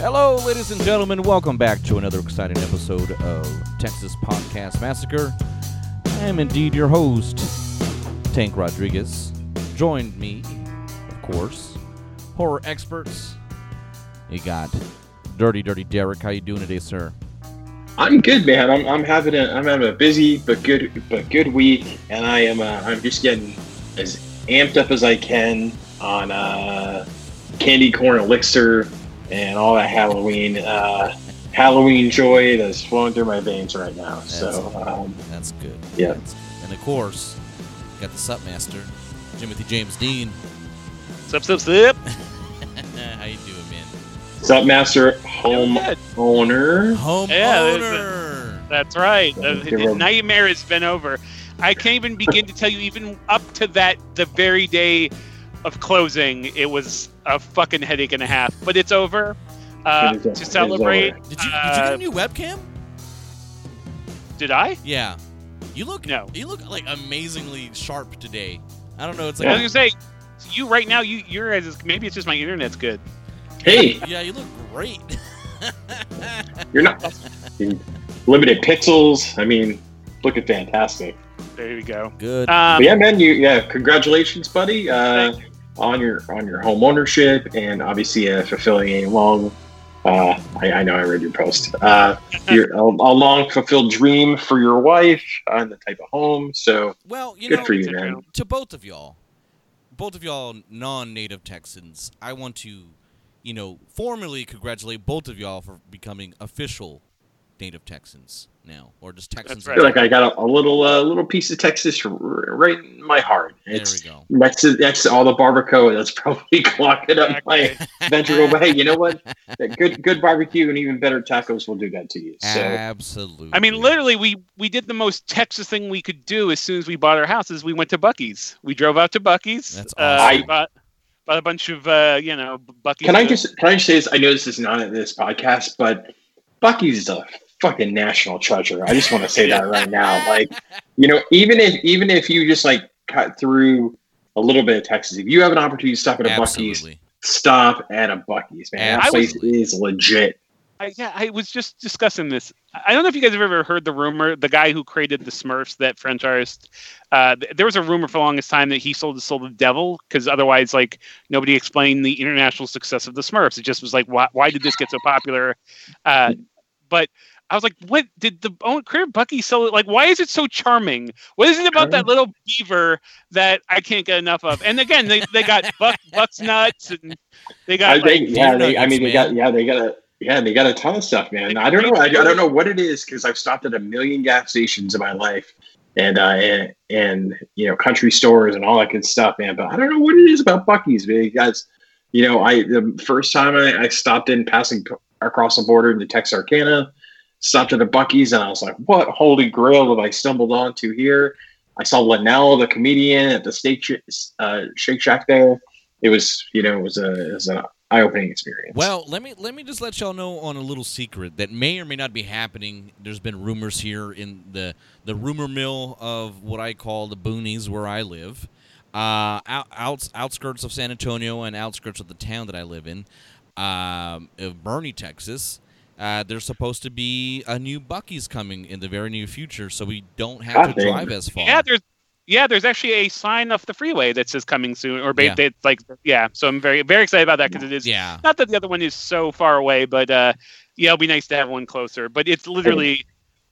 Hello, ladies and gentlemen. Welcome back to another exciting episode of Texas Podcast Massacre. I am indeed your host, Tank Rodriguez. Joined me, of course, horror experts. You got Dirty Dirty Derek. How you doing today, sir? I'm good, man. I'm, I'm having a I'm having a busy but good but good week, and I am uh, I'm just getting as amped up as I can on uh, candy corn elixir and all that Halloween uh, Halloween joy that's flowing through my veins right now. so um, That's good. Yeah. That's- and of course, got the Sup Master, Timothy James Dean. Sup, sup, sup. How you doing, man? Submaster home Good. owner. Home Yeah, there's owner. That's right. Yeah, The, the nightmare has been over. I can't even begin to tell you, even up to that, the very day of closing, it was a fucking headache and a half. But it's over. Uh, It is- it is to celebrate, over. Did you did you uh, get a new webcam? did I? Yeah. You look No. You look like amazingly sharp today. I don't know. It's like I like was gonna say, you right now, you you're as maybe it's just my internet's good. Hey, yeah, you look great. you're not limited pixels. I mean, looking fantastic. There you go. Good. Um, yeah, man. You yeah. Congratulations, buddy. Uh, Thank on your on your home ownership and obviously uh, fulfilling a long. Uh, I, I know I read your post. Uh, your a, a long fulfilled dream for your wife on the type of home. So well, you good know, for you, man. to both of y'all, both of y'all non-native Texans, I want to, you know, formally congratulate both of y'all for becoming official native Texans now, or just Texans. That's I right. feel like I got a, a little uh, little piece of Texas r- right in my heart. There we go. next to next to all the barbacoa that's probably clogging up my Exactly. ventricle. But hey, you know what? That good good barbecue and even better tacos will do that to you. So Absolutely. I mean, literally, we we did the most Texas thing we could do as soon as we bought our house. Is we went to Buc-ee's. We drove out to Buc-ee's. That's Uh, awesome. we bought, bought a bunch of uh, you know Buc-ee's. Can I just can I just say this? I know this is not in this podcast, but Buc-ee's is a fucking national treasure. I just want to say that right now. Like, you know, even if even if you just like cut through a little bit of Texas, if you have an opportunity to stop at a Buc-ee's, stop at a Buc-ee's, man. That place is legit. I, yeah, I was just discussing this. I don't know if you guys have ever heard the rumor. The guy who created the Smurfs, that French artist, uh, th- there was a rumor for the longest time that he sold his soul to the devil because otherwise, like, nobody explained the international success of the Smurfs. It just was like, why, why did this get so popular? Uh, but I was like, what did the own creator Buc-ee sell it? Like, why is it so charming? What is it about that little beaver that I can't get enough of? And again, they, they got Buck Buck's nuts and they I got like, yeah, deer they, I mean, nuggets, they got, yeah, they got a, yeah, they got a ton of stuff, man. I don't know, I, I don't know what it is because I've stopped at a million gas stations in my life, and uh, and, and you know, country stores and all that good stuff, man. But I don't know what it is about Buc-ee's because, you know, I the first time I, I stopped in passing p- across the border into Texarkana, stopped at a Buc-ee's, and I was like, what holy grail have I stumbled onto here? I saw Linnell, the comedian, at the steak uh, Shake Shack there. It was, you know, it was a, it was an eye-opening experience. Well, let me let me just let y'all know on a little secret that may or may not be happening. There's been rumors here in the the rumor mill of what I call the boonies where I live, uh, out, outs, outskirts of San Antonio and outskirts of the town that I live in, um, of Boerne, Texas. Uh, there's supposed to be a new Buc-ee's coming in the very near future, so we don't have God to damn. drive as far. Yeah, there's yeah, there's actually a sign off the freeway that says coming soon, or ba- Yeah. they, like yeah. So I'm very very excited about that because it is yeah. not that the other one is so far away, but uh, yeah, it'll be nice to have one closer. But it's literally.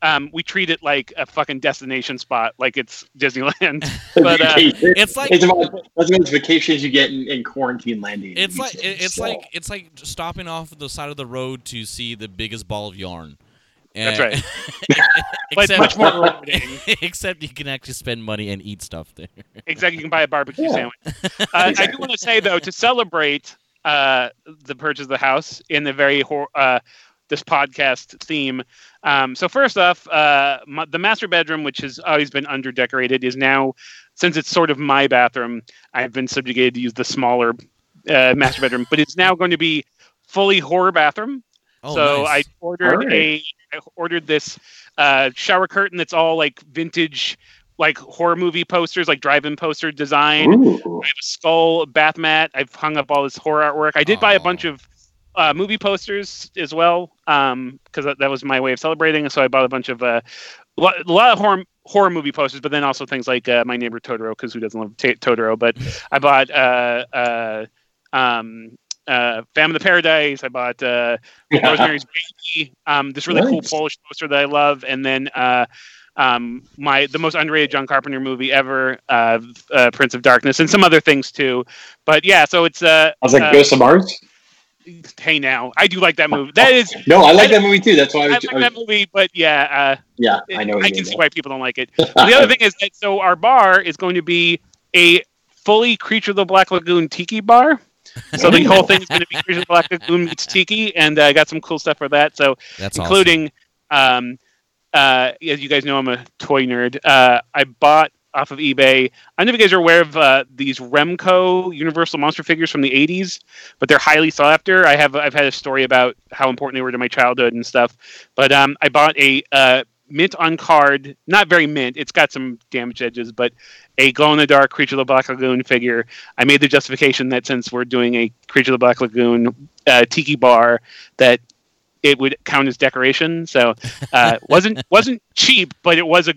Um, we treat it like a fucking destination spot, like it's Disneyland. But, uh, It's like it's about that's about as vacations you get in, in quarantine landing. It's like these it- days, it's so. like it's like stopping off the side of the road to see the biggest ball of yarn. That's right. But except, much more rewarding. except you can actually spend money and eat stuff there. Exactly, you can buy a barbecue Yeah. sandwich. Uh, I do want to say though, to celebrate uh, the purchase of the house in the very hor- uh, this podcast theme. Um, so first off, uh, my, the master bedroom, which has always been under decorated, is now since it's sort of my bathroom. I've been subjugated to use the smaller uh, master bedroom, but it's now going to be fully horror bathroom. Oh, so nice. I ordered Alright. a I ordered this uh, shower curtain that's all like vintage, like horror movie posters, like drive-in poster design. Ooh. I have a skull, bath mat. I've hung up all this horror artwork. I did buy a bunch of uh, movie posters as well because that, that was my way of celebrating. So I bought a bunch of uh, a lot, a lot of horror horror movie posters, but then also things like uh, My Neighbor Totoro because who doesn't love t- Totoro? But I bought uh, uh, um, uh, Phantom of the Paradise. I bought uh, Rosemary's Baby. Um, this really cool Polish poster that I love, and then uh, um, my the most underrated John Carpenter movie ever, uh, uh, Prince of Darkness, and some other things too. But yeah, so it's uh, I was like, uh, Ghost of Mars. Hey now, I do like that movie. That is. No, I like I- that movie too. That's why I I was. like I was- that movie, but yeah, uh, yeah, I know. I can see though. why people don't like it. the other thing is that so our bar is going to be a fully Creature of the Black Lagoon tiki bar. So the whole thing is going to be Creature of the Black Lagoon meets tiki, and I got some cool stuff for that. So That's including, um, uh, as you guys know, I'm a toy nerd. Uh, I bought off of eBay. I don't know if you guys are aware of uh, these Remco Universal monster figures from the '80s, but they're highly sought after. I have I've had a story about how important they were to my childhood and stuff. But um, I bought a uh, mint on card, not very mint. It's got some damaged edges, but a glow in the dark Creature of the Black Lagoon figure. I made the justification that since we're doing a Creature of the Black Lagoon uh, tiki bar, that it would count as decoration. So uh, wasn't wasn't cheap, but it was a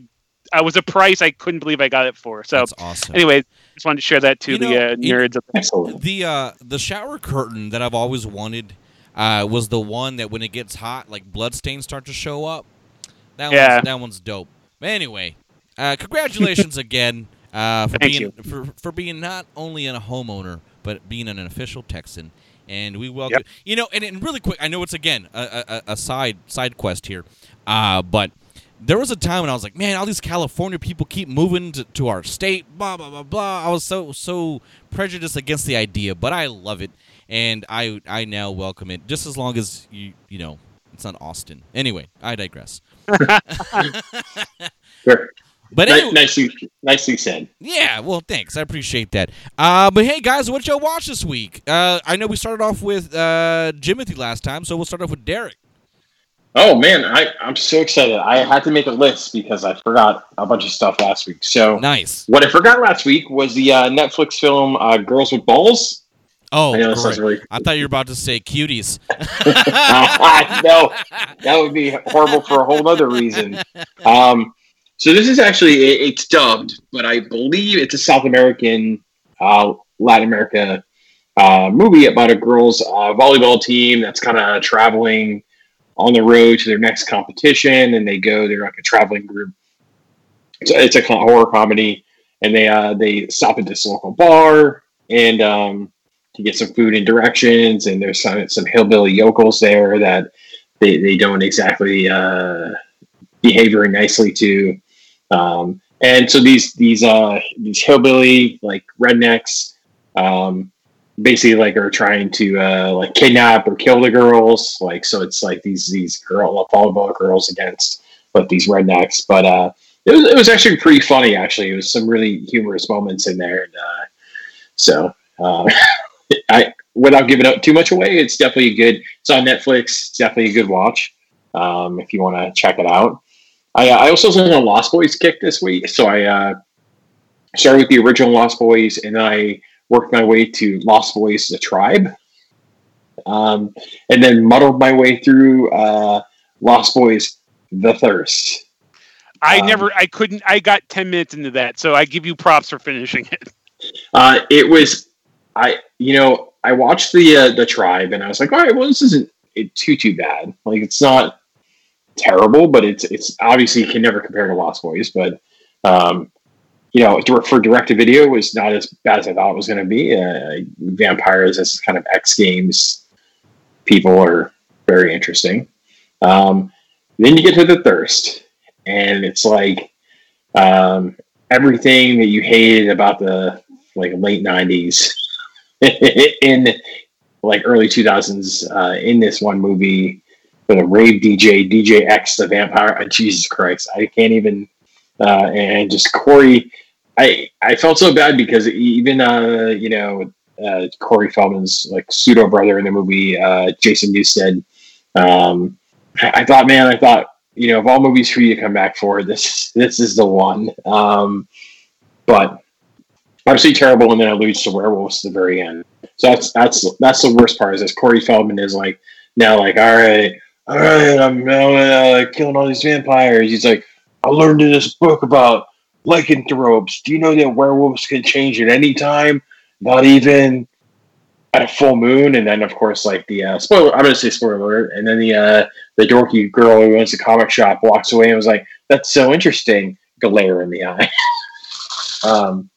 I was a price I couldn't believe I got it for. So That's awesome. anyway, just wanted to share that to You the know, uh, it- nerds. of Excellent. the uh the shower curtain that I've always wanted uh was the one that when it gets hot, like bloodstains start to show up. That Yeah. one's that one's dope. But anyway, uh congratulations again uh for Thank being for for being not only a homeowner but being an official Texan. And we welcome Yep. you know, and, and really quick, I know it's again a, a, a side side quest here, uh, but there was a time when I was like, man, all these California people keep moving to, to our state, blah blah blah blah. I was so so prejudiced against the idea, but I love it, and I I now welcome it, just as long as you you know it's not Austin. Anyway, I digress. Sure. But anyway, nicely, nicely said. yeah, well, thanks. I appreciate that. Uh, but hey, guys, what y'all watch this week? Uh, I know we started off with uh, Jimothy last time, so we'll start off with Derek. Oh man, I, I'm so excited. I had to make a list because I forgot a bunch of stuff last week. So Nice. what I forgot last week was the uh, Netflix film uh, "Girls with Balls." Oh, I know this great. really. I thought you were about to say cuties. no, that would be horrible for a whole other reason. Um, so this is actually it, it's dubbed, but I believe it's a South American, uh, Latin America uh, movie about a girls' uh, volleyball team that's kind of traveling on the road to their next competition, and they go. They're like a traveling group. It's a, it's a horror comedy, and they uh, they stop at this local bar and um, to get some food and directions. And there's some some hillbilly yokels there that they, they don't exactly uh, behave very nicely to. Um, and so these these uh, these hillbilly like rednecks um, basically like are trying to uh, like kidnap or kill the girls. Like so, it's like these these girl volleyball girls against but these rednecks. But uh, it was it was actually pretty funny. Actually, it was some really humorous moments in there. And, uh, so uh, I without giving up too much away, it's definitely a good. It's on Netflix. It's definitely a good watch um, if you want to check it out. I, I also was on a Lost Boys kick this week, so I uh, started with the original Lost Boys, and I worked my way to Lost Boys: The Tribe, um, and then muddled my way through uh, Lost Boys: The Thirst. I Um, never, I couldn't, I got 10 minutes into that. So I give you props for finishing it. Uh, it was, I you know, I watched the uh, the tribe, and I was like, all right, well, this isn't it too too bad. Like, it's not terrible, but it's it's obviously can never compare to Lost Boys. But um, you know, for direct to video, was not as bad as I thought it was going to be. Uh, vampires as kind of X Games people are very interesting. Um, then you get to the thirst, and it's like um, everything that you hated about the like late '90s in like early 2000s uh, in this one movie for the rave DJ DJ X the vampire. uh, Jesus Christ, I can't even. Uh, and just Corey, I I felt so bad because even uh, you know uh, Corey Feldman's like pseudo brother in the movie, uh, Jamison Newlander. Um, I, thought, man, I thought you know of all movies for you to come back for, this this is the one. Um, but obviously terrible, and then alludes to werewolves at the very end. So that's that's that's the worst part. Is this Corey Feldman is like now like all right, all right, I'm now uh, killing all these vampires. He's like, I learned in this book about lycanthropes. Do you know that werewolves can change at any time, not even at a full moon? And then of course like the uh, spoiler. I'm gonna say spoiler alert. And then the uh, the dorky girl who owns the comic shop walks away and was like, "That's so interesting." Glare in the eye. um,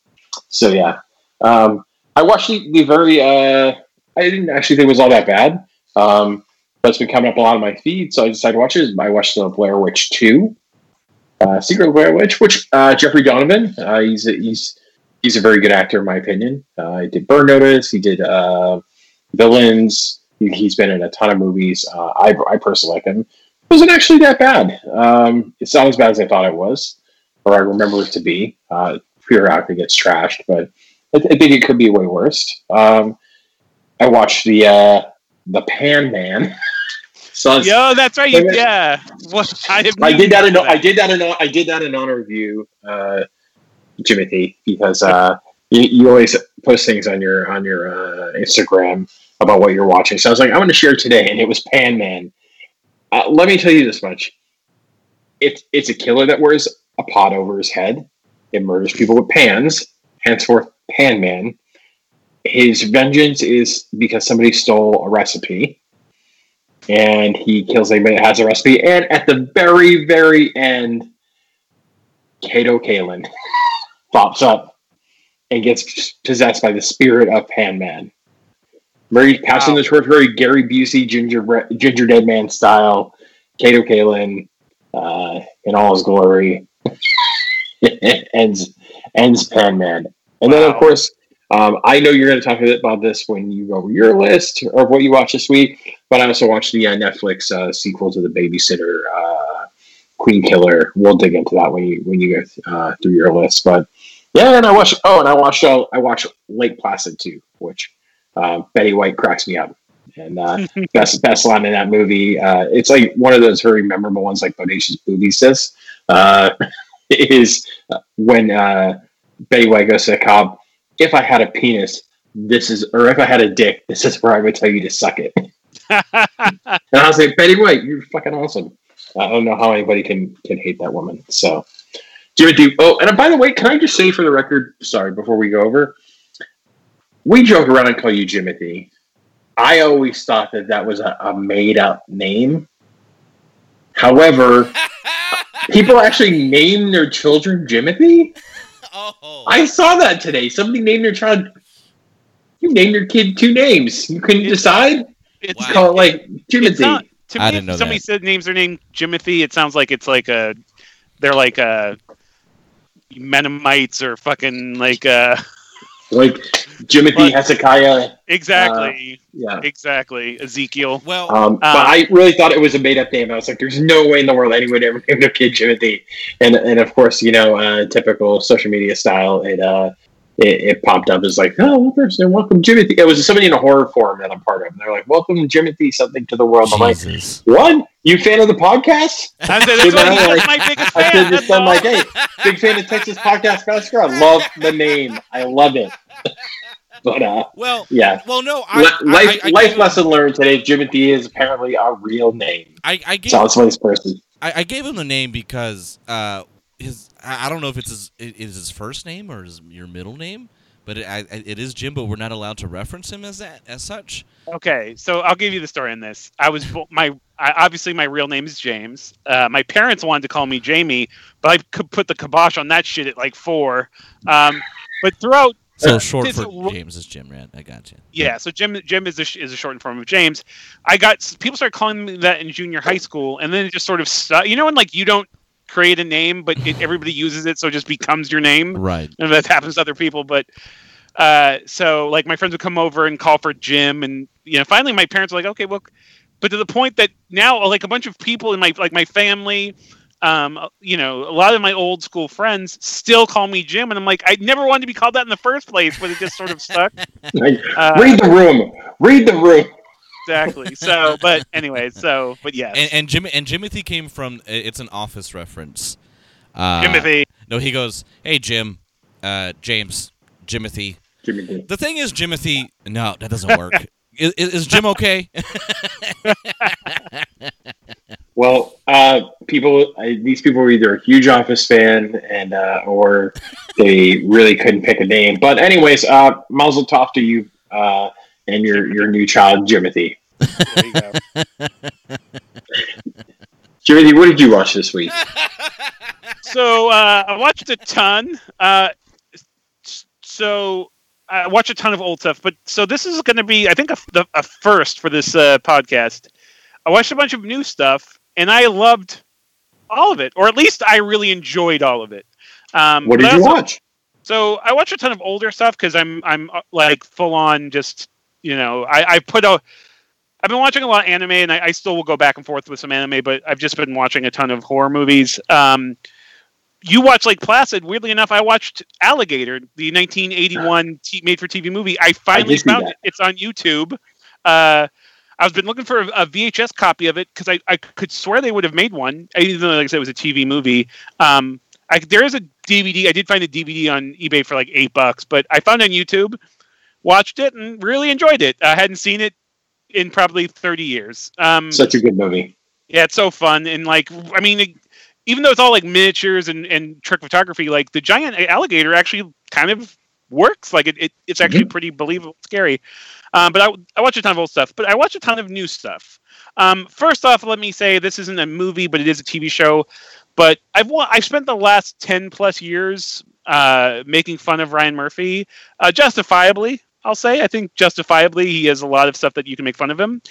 so yeah, um, I watched the, the very. Uh, I didn't actually think it was all that bad. Um, but it's been coming up a lot on my feed, so I decided to watch it. I watched the Blair Witch Two, uh, Secret Blair Witch, which uh, Jeffrey Donovan. Uh, he's a, he's he's a very good actor in my opinion. Uh, he did Burn Notice. He did uh, Villains. He, he's been in a ton of movies. Uh, I I personally like him. It wasn't actually that bad. Um, it's not as bad as I thought it was, or I remember it to be. Uh, periodically gets trashed, but I, I think it could be way worse. Um, I watched the uh, the Pan Man. so it's- Yo, that's right. You, yeah. What? I, I did that in know I did that in I did that in honor of you, uh, Jimothy, because uh, you, you always post things on your on your uh, Instagram about what you're watching. So I was like, I'm going to share today, and it was Pan Man. Uh, let me tell you this much: it's it's a killer that wears a pot over his head. It murders people with pans. Henceforth, Pan Man. His vengeance is because somebody stole a recipe and he kills anybody that has a recipe. And at the very, very end, Kato Kaelin pops up and gets possessed by the spirit of Pan Man. Very passing Wow. the torch, very Gary Busey, Ginger Ginger Dead Man style. Kato Kaelin uh, in all his glory ends ends Pan Man, and then of course. Um, I know you're going to talk a bit about this when you go over your list of what you watched this week, but I also watched the uh, Netflix uh, sequel to the Babysitter, uh, Queen Killer. We'll dig into that when you when you go uh, through your list. But yeah, and I watched. Oh, and I watched. Uh, I watched Lake Placid too, which uh, Betty White cracks me up. And uh, best best line in that movie. Uh, it's like one of those very memorable ones, like Bodacious Booby says. Uh, is when uh, Betty White goes to the cop. If I had a penis, this is, or if I had a dick, this is where I would tell you to suck it. And I was like, Betty White, you're fucking awesome. I don't know how anybody can can hate that woman. So, Jimmy, do oh, and by the way, can I just say for the record, sorry, before we go over, we joke around and call you Jimothy. I always thought that that was a, a made up name. However, people actually name their children Jimothy. Oh, I saw that today. Somebody named their child. You named your kid two names. You couldn't It's- decide. It's, Wow. Call it like Timothy. not, to I didn't know if somebody that. said names their name Jimothy, it sounds like it's like a they're like a Mennonites or fucking like uh like Jimothy Hezekiah. exactly Yeah. exactly Ezekiel. well, Um, but I really thought it was a made up name. I was like, "There's no way in the world anyone would ever name their kid Jimothy." And and of course, you know, uh, typical social media style, it uh, it, it popped up as like, "Oh, well, person, welcome Jimothy." It was somebody in a horror forum that I'm part of. And they're like, "Welcome Jimothy, something to the world." I'm like, Jesus. "What? You fan of the podcast?" I said, that's, what, man, that's like, my biggest I fan. should have that's just done all. like, "Hey, big fan of Texas Podcast Massacre. I love the name. I love it." but uh, Well, yeah. well, no, I, life I, I, life gave him, lesson learned today. Jimothy is apparently a real name. I, I gave So it's this person. I, I gave him the name because uh, his I I don't know if it's his it is his first name or is your middle name, but it, I, I- it is Jim. But we're not allowed to reference him as that as such. Okay, so I'll give you the story on this. I was my I, obviously my real name is James. Uh, my parents wanted to call me Jamie, but I could put the kibosh on that shit at like four. Um, but throughout So short This- for James is Jim, right? I got you. Yeah, so Jim Jim is a is a shortened form of James. I got people started calling me that in junior high school, and then it just sort of stuck. You know, when like you don't create a name, but it, everybody uses it, so it just becomes your name. Right. And that happens to other people, but uh, so like my friends would come over and call for Jim, and you know, finally my parents were like, okay, well, but to the point that now like a bunch of people in my like my family. Um, you know, a lot of my old school friends still call me Jim, and I'm like, I never wanted to be called that in the first place, but it just sort of stuck. Uh, read the room. Read the room. exactly. So, but anyway, so, but yes, And, and Jim and Jimothy came from it's an office reference. Uh, Timothy. No, he goes, "Hey Jim, uh, James, Jimothy. Jimmy D. The thing is, Jimothy. No, that doesn't work. is, is Jim okay? Well, uh, people, uh, these people were either a huge Office fan and uh, or they really couldn't pick a name. But anyways, uh, Mazel Tov to you uh, and your your new child, Jimothy. There you go. Jimothy, what did you watch this week? so uh, I watched a ton. Uh, so I watched a ton of old stuff, but so this is going to be, I think, a, the- a first for this uh, podcast. I watched a bunch of new stuff, and I loved all of it, or at least I really enjoyed all of it. Um, What did you watch? So I watch a ton of older stuff because I'm I'm uh, like full on just you know I I put a I've been watching a lot of anime and I, I still will go back and forth with some anime, but I've just been watching a ton of horror movies. Um, you watch like Placid. Weirdly enough, I watched Alligator, the 1981 t- made-for-TV movie. I finally see found it. It's on YouTube. Uh, I've been looking for a, a VHS copy of it because I, I could swear they would have made one, even though like I said it was a TV movie. Um, I, there is a DVD. I did find a DVD on eBay for like eight bucks, but I found it on YouTube, watched it, and really enjoyed it. I hadn't seen it in probably 30 years. Um, Such a good movie. yeah, it's so fun and like I mean, it, even though it's all like miniatures and, and trick photography, like the giant alligator actually kind of works. Like it, it it's actually pretty believable, scary. Um, but I I watch a ton of old stuff, but I watch a ton of new stuff. Um, first off, let me say this isn't a movie, but it is a TV show. But I've I've spent the last ten plus years uh, making fun of Ryan Murphy, uh, justifiably. I'll say I think justifiably he has a lot of stuff that you can make fun of him.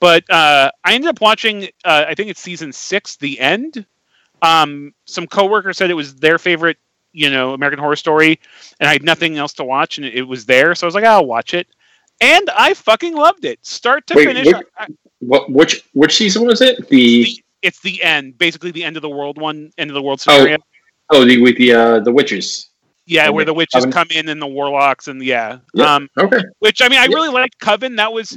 But uh, I ended up watching. Uh, I think it's season six, the end. Um, some coworkers said it was their favorite, you know, American Horror Story, and I had nothing else to watch, and it was there, so I was like, I'll watch it, and I fucking loved it, start to Wait, finish. what- I- What which which season was it? The it's the end, basically the end of the world one, end of the world Oh, scenario. oh the with the uh, the witches. yeah, where the witches Coven. come in and the warlocks, and yeah, Yeah. um, Okay. which I mean, I Yeah. really liked Coven. That was,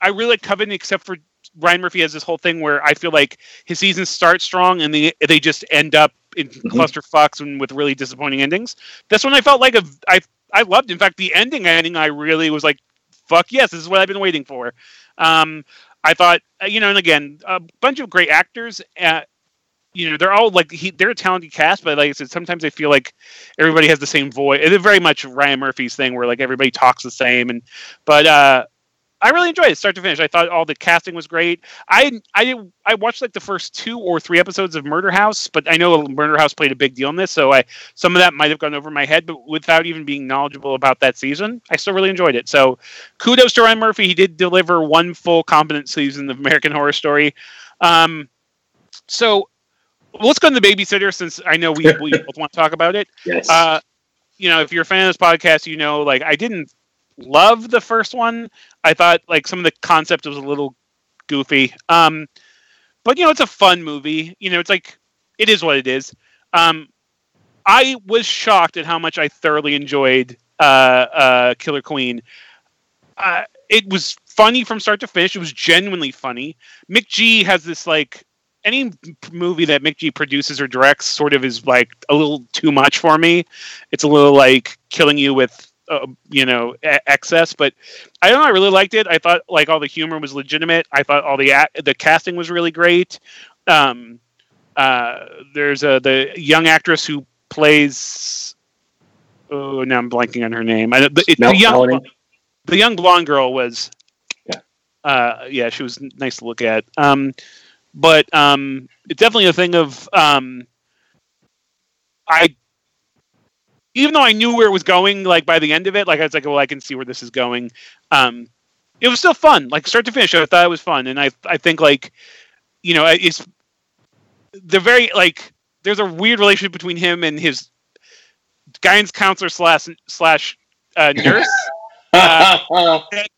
I really liked Coven, except for Ryan Murphy has this whole thing where I feel like his seasons start strong and they they just end up in Mhm. clusterfucks and with really disappointing endings. This one I felt like a I I loved. In fact, the ending ending I really was like, fuck yes, this is what I've been waiting for. Um, I thought uh, you know, and again, a bunch of great actors. Uh, you know, they're all like he, they're a talented cast, but like I said, sometimes I feel like everybody has the same voice. It's very much Ryan Murphy's thing where like everybody talks the same, and but uh, I really enjoyed it start to finish. I thought all the casting was great. I I I watched like the first two or three episodes of Murder House, but I know Murder House played a big deal in this, so I some of that might have gone over my head. But without even being knowledgeable about that season, I still really enjoyed it. So kudos to Ryan Murphy. He did deliver one full competent season of American Horror Story. Um, so let's go to the babysitter since I know we, we both want to talk about it Yes. uh, you know, if you're a fan of this podcast, you know, like I didn't love the first one. I thought like some of the concept was a little goofy. Um, but you know, it's a fun movie. You know, it's like it is what it is. Um, I was shocked at how much I thoroughly enjoyed uh, uh, Killer Queen. Uh, it was funny from start to finish. It was genuinely funny. McG has this like any movie that McG produces or directs sort of is like a little too much for me. It's a little like killing you with uh, you know e- excess, but I don't know. I really liked it. I thought like all the humor was legitimate. I thought all the a- the casting was really great. Um, uh, there's a the young actress who plays. Oh, now I'm blanking on her name. I, the, it, the young the young blonde girl was. Yeah. Uh, yeah, she was nice to look at. Um, but um, it's definitely a thing of um, I. Even though I knew where it was going, like by the end of it, like I was like, "Well, I can see where this is going." Um, it was still fun, like start to finish. I thought it was fun, and I, I think like, you know, it's they're very like. There's a weird relationship between him and his guidance counselor slash slash uh, nurse. Uh,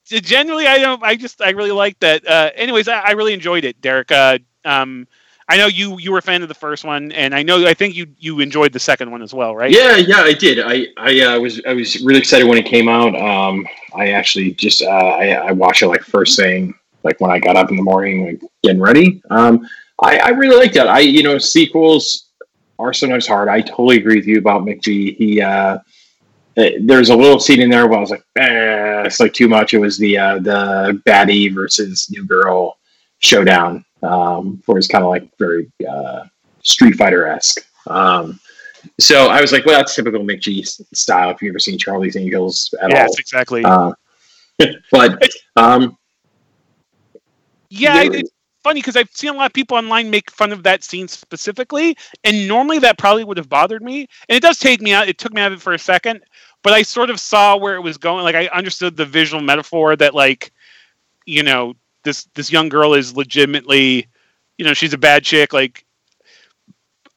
generally i don't i just i really like that uh anyways i, I really enjoyed it derek uh um i know you you were a fan of the first one and i know i think you you enjoyed the second one as well right Yeah, yeah, I did. I I uh, was I was really excited when it came out. Um, I actually just uh, I, I watched it like first thing, like when I got up in the morning, like getting ready. Um, I, I really liked that. I you know sequels are sometimes hard. I totally agree with you about McG. He uh, there's a little scene in there where I was like, eh, it's like too much. It was the uh, the baddie versus new girl showdown, um, where it's kind of like very uh, Street Fighter esque. Um, so I was like, well, that's typical McG style. If you've ever seen Charlie's Angels at yes, all, exactly. Uh, but um, yeah, it's funny because I've seen a lot of people online make fun of that scene specifically, and normally that probably would have bothered me. And it does take me out. It took me out of it for a second, but I sort of saw where it was going. Like I understood the visual metaphor that, like, you know, this this young girl is legitimately, you know, she's a bad chick. Like,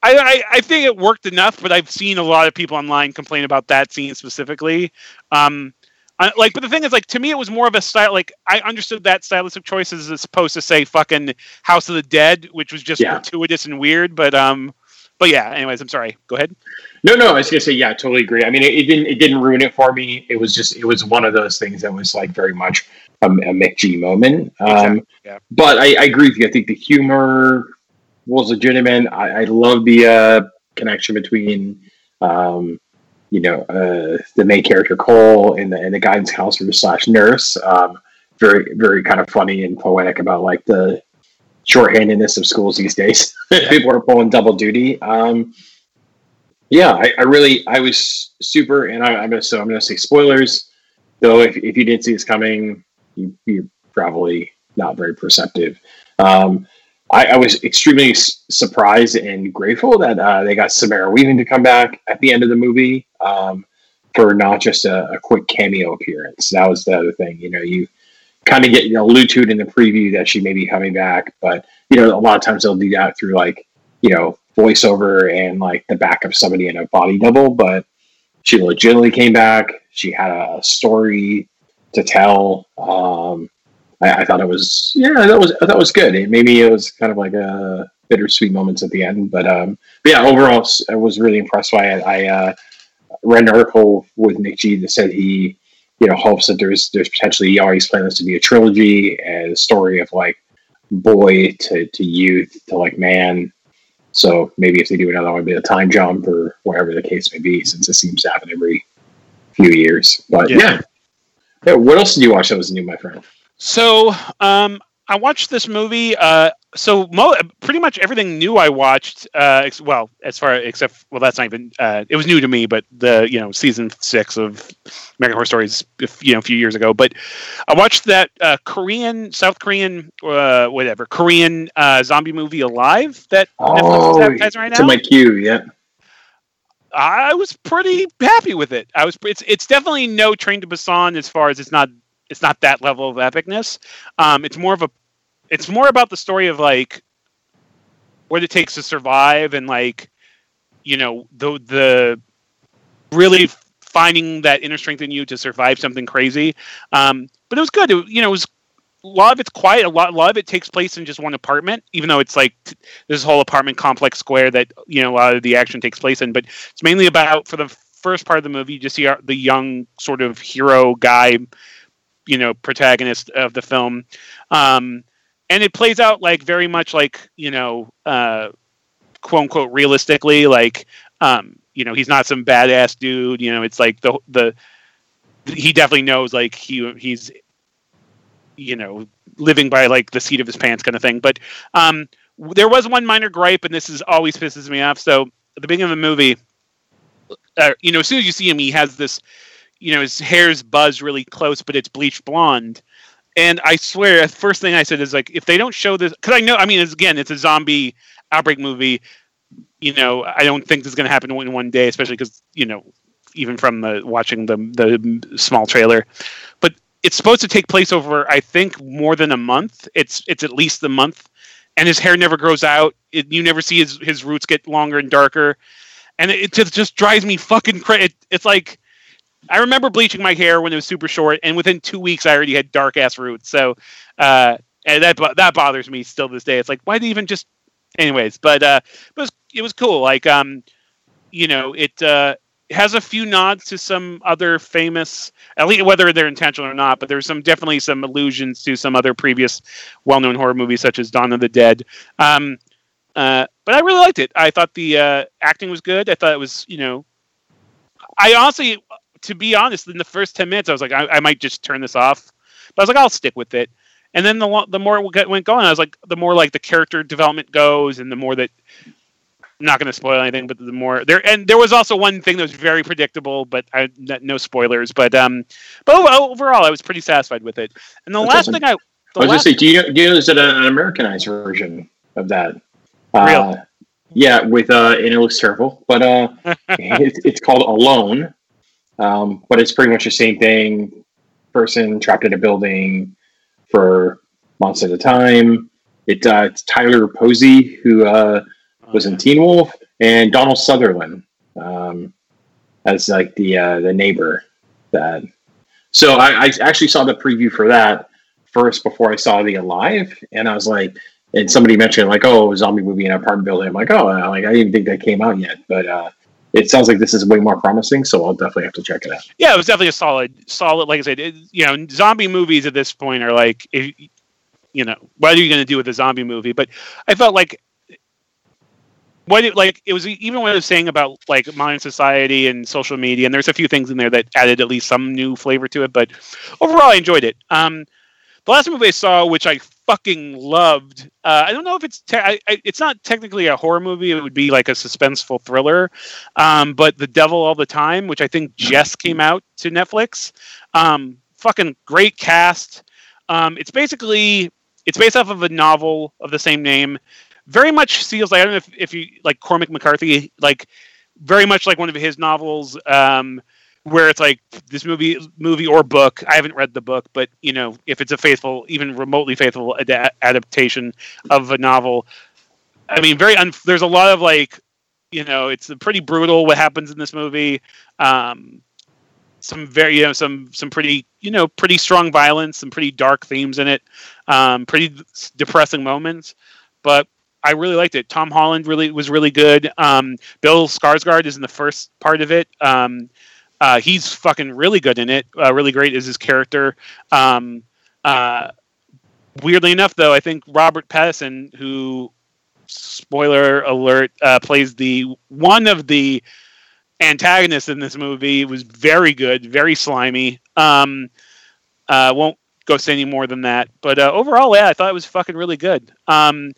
I, I I think it worked enough, but I've seen a lot of people online complain about that scene specifically. Um, I, like, but the thing is, like, to me, it was more of a style. Like, I understood that stylistic choice as opposed to say fucking House of the Dead, which was just Yeah. gratuitous and weird. But um, but yeah. Anyways, I'm sorry. Go ahead. No, no, I was gonna say, yeah, I totally agree. I mean, it, it didn't, it didn't ruin it for me. It was just, it was one of those things that was like very much a, a McG moment. Um, Exactly, yeah. But I, I agree with you. I think the humor was legitimate. I, I love the uh, connection between, um, you know, uh, the main character Cole and the and the guidance counselor slash nurse. Um, very, very kind of funny and poetic about like the shorthandedness of schools these days. People are pulling double duty. Um, yeah, I, I really, I was super, and I, I'm gonna, so I'm gonna say spoilers. Though, if, if you didn't see this coming, you, you're probably not very perceptive. Um, I, I was extremely s- surprised and grateful that uh, they got Samara Weaving to come back at the end of the movie um, for not just a, a quick cameo appearance. That was the other thing. You know, you kind of get you know allude in the preview that she may be coming back, but you know, a lot of times they'll do that through like you know voiceover and like the back of somebody in a body double. But she legitimately came back. She had a story to tell. Um, I, I thought it was yeah, that was that was good. It, maybe it was kind of like a bittersweet moments at the end, but um, but yeah, overall, I was really impressed by it. I uh, read an article with McG that said he you know hopes that there's there's potentially he always planned this to be a trilogy and a story of like boy to, to youth to like man. So maybe if they do another one, it'll be a time jump or whatever the case may be, since it seems to happen every few years. But Yeah. yeah. Yeah, what else did you watch that was new, my friend? So, um, I watched this movie. Uh, so mo- pretty much everything new I watched. Uh, ex- well, as far except well, that's not even. Uh, it was new to me, but the you know season six of American Horror Stories, if- you know, a few years ago. But I watched that uh, Korean, South Korean, uh, whatever Korean uh, zombie movie Alive that Netflix is advertising right it's now. in my queue. Yeah. I was pretty happy with it. I was. It's it's definitely no Train to Busan as far as it's not it's not that level of epicness. Um, it's more of a it's more about the story of like what it takes to survive and like you know the the really finding that inner strength in you to survive something crazy. Um, but it was good. It, you know, it was a lot of it's quiet. A lot, a lot of it takes place in just one apartment, even though it's like t- this whole apartment complex square that you know a lot of the action takes place in. But it's mainly about for the first part of the movie, you just see our, the young sort of hero guy, you know, protagonist of the film, um, and it plays out like very much like you know, uh, quote unquote, realistically. Like, um, you know, he's not some badass dude. You know, it's like the the he definitely knows like he he's you know living by like the seat of his pants kind of thing. But um, there was one minor gripe, and this is always pisses me off. So at the beginning of the movie, uh, you know, as soon as you see him, he has this, you know, his hair's buzzed really close, but it's bleached blonde. And I swear, the first thing I said is like, if they don't show this, because I know, I mean, it's, again, it's a zombie outbreak movie. You know, I don't think this is going to happen in one day, especially because you know, even from the watching the the small trailer, but it's supposed to take place over, I think, more than a month. It's it's at least the month, and his hair never grows out. It, you never see his his roots get longer and darker, and it, it just just drives me fucking crazy. It, it's like I remember bleaching my hair when it was super short, and within two weeks I already had dark ass roots. So, uh, and that that bothers me still this day. It's like why do even just, anyways? But uh, it was it was cool. Like um, you know, it uh, has a few nods to some other famous, at least whether they're intentional or not. But there's some definitely some allusions to some other previous well-known horror movies such as Dawn of the Dead. Um, uh, but I really liked it. I thought the uh, acting was good. I thought it was, you know, I honestly to be honest, in the first ten minutes, I was like, I, I might just turn this off. But I was like, I'll stick with it. And then the the more it went going, I was like, the more like the character development goes, and the more that I'm not going to spoil anything, but the more there and there was also one thing that was very predictable, but I, no spoilers. But um, but overall, I was pretty satisfied with it. And the That's last awesome. thing I, the I was last, gonna say, do you, do you know is it an Americanized version of that? Uh, yeah, with uh, and it looks terrible, but uh, it's, it's called Alone. Um, but it's pretty much the same thing. Person trapped in a building for months at a time. It, uh, it's Tyler Posey who uh, was in Teen Wolf, and Donald Sutherland um, as like the uh, the neighbor. That so I, I actually saw the preview for that first before I saw the Alive, and I was like, and somebody mentioned like, oh, zombie movie in an apartment building. I'm like, oh, uh, like I didn't think that came out yet, but uh, it sounds like this is way more promising, so I'll definitely have to check it out. yeah, it was definitely a solid, solid. Like I said, it, you know, zombie movies at this point are like, you know, what are you going to do with a zombie movie? But I felt like what it, like it was even what I was saying about like modern society and social media, and there's a few things in there that added at least some new flavor to it. But overall, I enjoyed it. Um, the last movie I saw, which I fucking loved, uh, I don't know if it's te- I, I, it's not technically a horror movie. It would be like a suspenseful thriller. Um, but The Devil All the Time, which I think just came out to Netflix. Um, fucking great cast. Um, it's basically it's based off of a novel of the same name. Very much feels like I don't know if, if you like Cormac McCarthy, like very much like one of his novels, um, where it's like this movie, movie or book. I haven't read the book, but you know, if it's a faithful, even remotely faithful ad- adaptation of a novel, I mean, very. Un- there's a lot of like, you know, it's pretty brutal what happens in this movie. Um, some very, you know, some some pretty, you know, pretty strong violence, some pretty dark themes in it, um, pretty depressing moments, but I really liked it. Tom Holland really was really good. Um, Bill Skarsgård is in the first part of it. Um, uh, he's fucking really good in it. Uh, really great is his character. Um, uh, weirdly enough, though, I think Robert Pattinson, who spoiler alert, uh, plays the one of the antagonists in this movie, was very good, very slimy. Um, uh, won't go say any more than that. But uh, overall, yeah, I thought it was fucking really good. Um,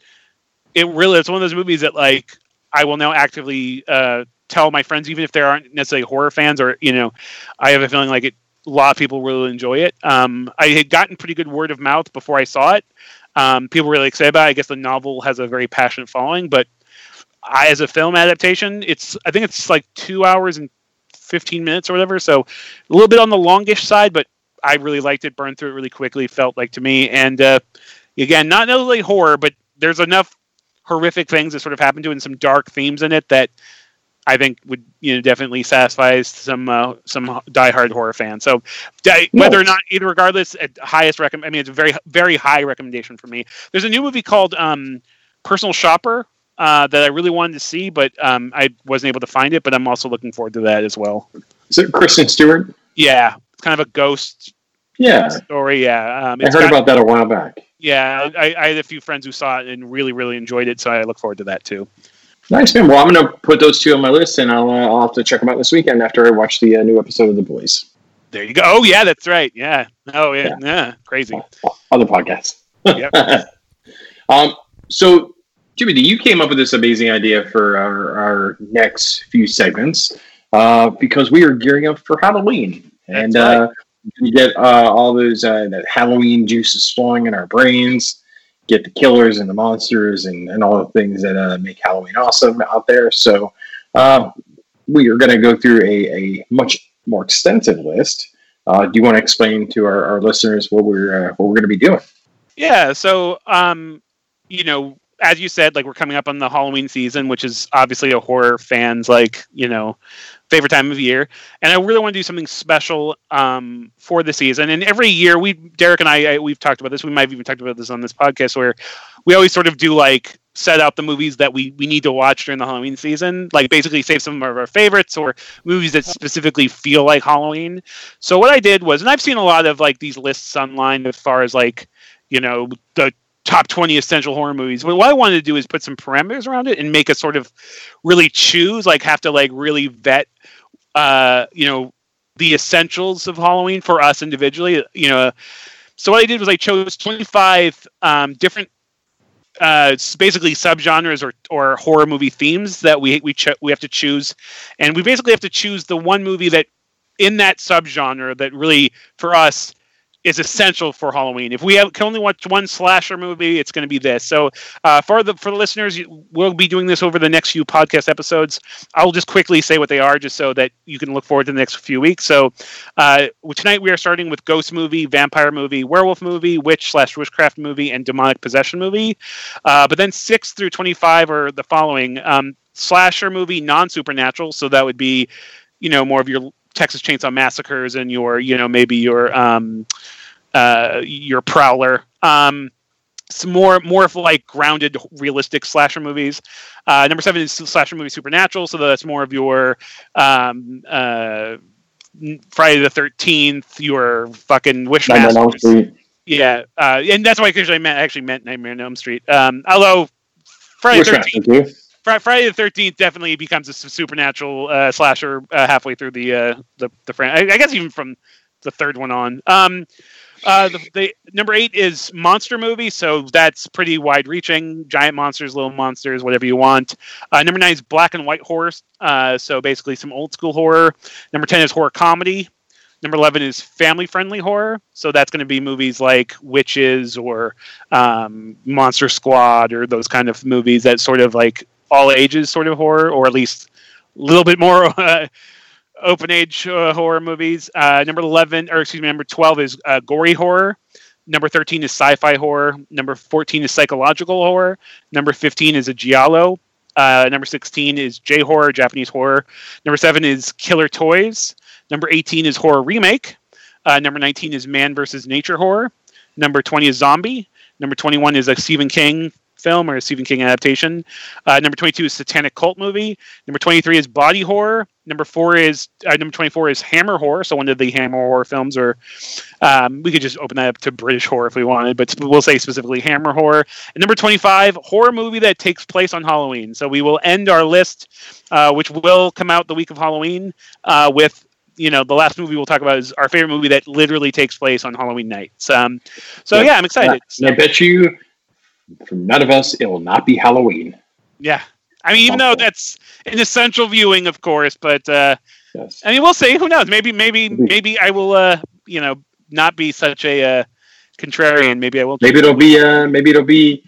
it really it's one of those movies that like I will now actively uh, tell my friends, even if they aren't necessarily horror fans, or you know, I have a feeling like it. A lot of people really enjoy it. Um, I had gotten pretty good word of mouth before I saw it. Um, people really excited about. it. I guess the novel has a very passionate following, but I, as a film adaptation, it's I think it's like two hours and fifteen minutes or whatever. So a little bit on the longish side, but I really liked it. Burned through it really quickly. Felt like to me, and uh, again, not necessarily horror, but there's enough horrific things that sort of happen to it and some dark themes in it that I think would you know definitely satisfy some uh, some diehard horror fans. So di- whether or not either regardless, at highest recommend. I mean, it's a very very high recommendation for me. There's a new movie called um, Personal Shopper uh, that I really wanted to see, but um, I wasn't able to find it. But I'm also looking forward to that as well. Is it Kristen Stewart? Yeah, it's kind of a ghost Yeah, story. Yeah, um, I heard got- about that a while back. Yeah, I, I had a few friends who saw it and really really enjoyed it, so I look forward to that too. Nice man. Well, I'm going to put those two on my list, and I'll, uh, I'll have to check them out this weekend after I watch the uh, new episode of The Boys. There you go. Oh yeah, that's right. Yeah. Oh yeah. Yeah. Yeah. Crazy. Other podcasts. Yep. um, so, Jimmy, you came up with this amazing idea for our, our next few segments uh, because we are gearing up for Halloween, and That's right. We get uh, all those uh, that Halloween juices flowing in our brains. Get the killers and the monsters and, and all the things that uh, make Halloween awesome out there. So, uh, we are going to go through a, a much more extensive list. Uh, do you want to explain to our, our listeners what we're uh, what we're going to be doing? Yeah. So, um, you know, as you said, like we're coming up on the Halloween season, which is obviously a horror fans like you know favorite time of year, and I really want to do something special um, for the season. And every year, we Derek and I, I we've talked about this. We might have even talked about this on this podcast where we always sort of do like set out the movies that we we need to watch during the Halloween season, like basically save some of our favorites or movies that specifically feel like Halloween. So what I did was, and I've seen a lot of like these lists online as far as like you know the top 20 essential horror movies but what i wanted to do is put some parameters around it and make us sort of really choose like have to like really vet uh you know the essentials of Halloween for us individually. You know, so what I did was I chose 25 um, different, uh, basically subgenres or or horror movie themes that we we cho- we have to choose, and we basically have to choose the one movie that in that subgenre that really for us is essential for Halloween. If we have, can only watch one slasher movie, it's going to be this. So uh, for the for the listeners, we'll be doing this over the next few podcast episodes. I'll just quickly say what they are, just so that you can look forward to the next few weeks. So uh, tonight we are starting with ghost movie, vampire movie, werewolf movie, witch slash witchcraft movie, and demonic possession movie. Uh, but then six through twenty five are the following: um, slasher movie, non supernatural. So that would be, you know, more of your Texas Chainsaw Massacres and your, you know, maybe your um, uh, your Prowler. Um, some more more of like grounded, realistic slasher movies. Uh, number seven is slasher movie Supernatural, so that's more of your um, uh, Friday the Thirteenth, your fucking Wishmasters. Yeah, uh, and that's why I actually meant actually meant Nightmare on Elm Street. Um, although Friday the Thirteenth. Friday the Thirteenth definitely becomes a supernatural uh, slasher uh, halfway through the uh, the the franchise. I, guess even from the third one on. Um, uh, the, the, number eight is monster movie, so that's pretty wide reaching. Giant monsters, little monsters, whatever you want. Uh, number nine is black and white horror, uh, so basically some old school horror. Number ten is horror comedy. Number eleven is family friendly horror, so that's going to be movies like Witches or um, Monster Squad or those kind of movies that sort of like all ages sort of horror, or at least a little bit more uh, open age uh, horror movies. Uh, number 11, or excuse me, number 12 is uh, gory horror. Number 13 is sci fi horror. Number 14 is psychological horror. Number 15 is a Giallo. Uh, number 16 is J horror, Japanese horror. Number 7 is Killer Toys. Number 18 is horror remake. Uh, number 19 is man versus nature horror. Number 20 is zombie. Number 21 is a Stephen King film or a Stephen King adaptation. Uh, number 22 is satanic cult movie. Number 23 is body horror. Number four is uh, number 24 is Hammer horror. So one of the Hammer horror films, or um, we could just open that up to British horror if we wanted, but we'll say specifically Hammer horror. And number 25, horror movie that takes place on Halloween. So we will end our list, uh, which will come out the week of Halloween, uh, with you know the last movie we'll talk about is our favorite movie that literally takes place on Halloween night. Um, so yeah, yeah I'm excited. I bet you for none of us, it will not be Halloween. Yeah. I mean, even though that's an essential viewing, of course, but uh, yes. I mean, we'll see. Who knows? Maybe, maybe, maybe I will, uh, you know, not be such a uh, contrarian. Maybe I will. Maybe it'll be. Uh, maybe it'll be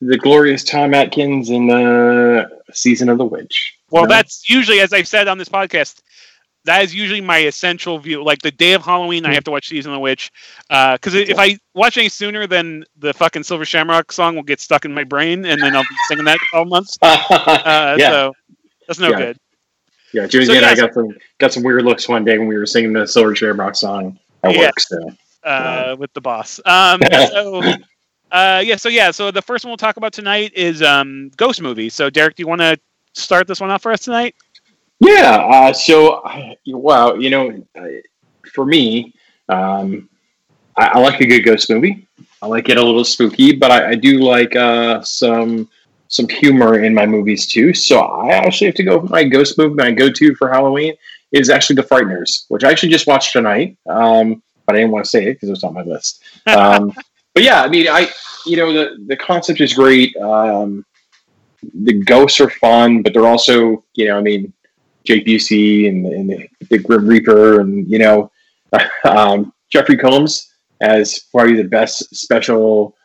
the glorious Tom Atkins in uh, season of the witch. Well, that's usually, as I've said on this podcast, that is usually my essential view. Like the day of Halloween, I hmm. have to watch Season of the Witch. Because uh, if I watch any sooner, then the fucking Silver Shamrock song will get stuck in my brain, and then I'll be singing that all months. Uh, yeah. So that's no yeah. good. Yeah, Jimmy so, and I got some got some weird looks one day when we were singing the Silver Shamrock song at yeah. work. So, uh, with the boss. Um, so. Uh, yeah, so yeah, so the first one we'll talk about tonight is um, Ghost Movie. So, Derek, do you want to start this one off for us tonight? Yeah. Uh, so, wow, you know, for me, um, I, I, like a good ghost movie. I like it a little spooky, but I, I do like uh, some some humor in my movies too. So I actually have to go. My ghost movie my go to for Halloween is actually The Frighteners, which I actually just watched tonight. Um, but I didn't want to say it because it was on my list. Um, but yeah, I mean, I you know the the concept is great. Um, the ghosts are fun, but they're also you know I mean Jake Busey and, and the, the, Grim Reaper, and you know um, Jeffrey Combs as probably the best special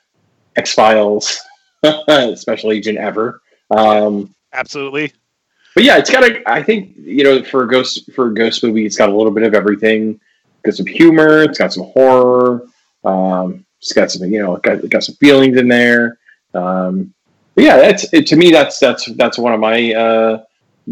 X Files special agent ever. Um, Absolutely. But yeah, it's got a. I think you know for a ghost for a ghost movie, it's got a little bit of everything. It's got some humor. It's got some horror. Um, it's got some you know it got, got some feelings in there. Um, yeah, that's it, to me. That's that's that's one of my uh,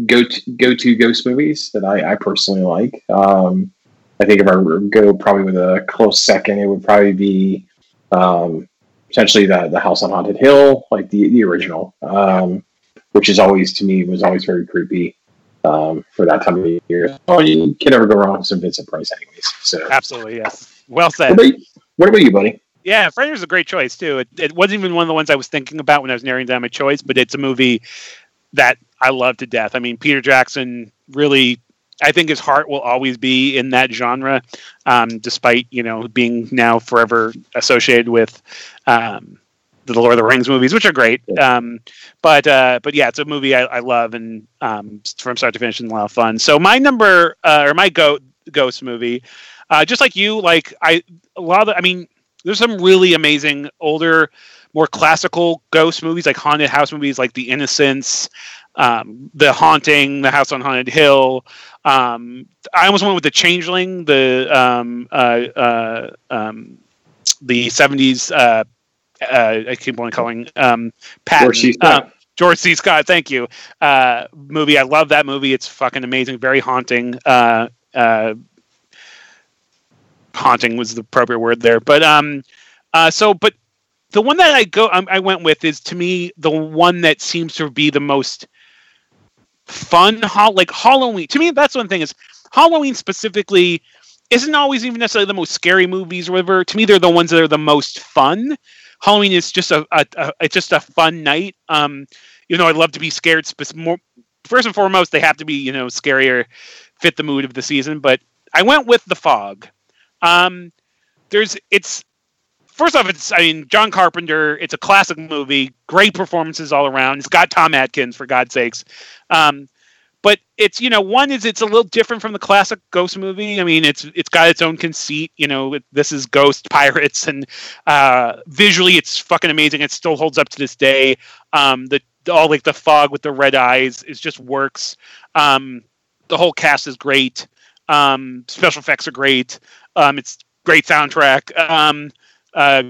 go to go to ghost movies that I, I personally like. Um, I think if I were go probably with a close second, it would probably be um, potentially the the House on Haunted Hill, like the the original, um, which is always to me was always very creepy um, for that time of year. Oh, you can never go wrong with some Vincent Price, anyways. So absolutely, yes. Well said. What about you, what about you buddy? Yeah, is a great choice too. It, it wasn't even one of the ones I was thinking about when I was narrowing down my choice, but it's a movie that I love to death. I mean, Peter Jackson really I think his heart will always be in that genre, um, despite you know being now forever associated with um, the Lord of the Rings movies, which are great. Um, but uh, but yeah, it's a movie I, I love and um, from start to finish, and a lot of fun. So my number uh, or my goat ghost movie, uh, just like you, like I a lot of the, I mean, there's some really amazing older, more classical ghost movies like haunted house movies, like The Innocents. Um, the haunting, the house on haunted hill. Um, I almost went with the changeling, the um, uh, uh, um, the seventies uh, uh, I keep on calling um, Patton. George C. Scott. Uh, George C. Scott, thank you. Uh, movie, I love that movie. It's fucking amazing, very haunting. Uh, uh, haunting was the appropriate word there, but um, uh, so but the one that I go I, I went with is to me the one that seems to be the most fun. Ho- like Halloween, to me, that's one thing is Halloween specifically isn't always even necessarily the most scary movies or whatever. To me, they're the ones that are the most fun. Halloween is just a, a, a it's just a fun night. Um, you know, I'd love to be scared. Sp- more, first and foremost, they have to be you know scarier, fit the mood of the season. But I went with the fog. Um, there's it's first off, it's I mean John Carpenter. It's a classic movie. Great performances all around. It's got Tom Atkins for God's sakes. Um, but it's you know one is it's a little different from the classic ghost movie i mean it's it's got its own conceit you know it, this is ghost pirates and uh, visually it's fucking amazing it still holds up to this day um, the all like the fog with the red eyes is just works um, the whole cast is great um, special effects are great um, it's great soundtrack um, uh,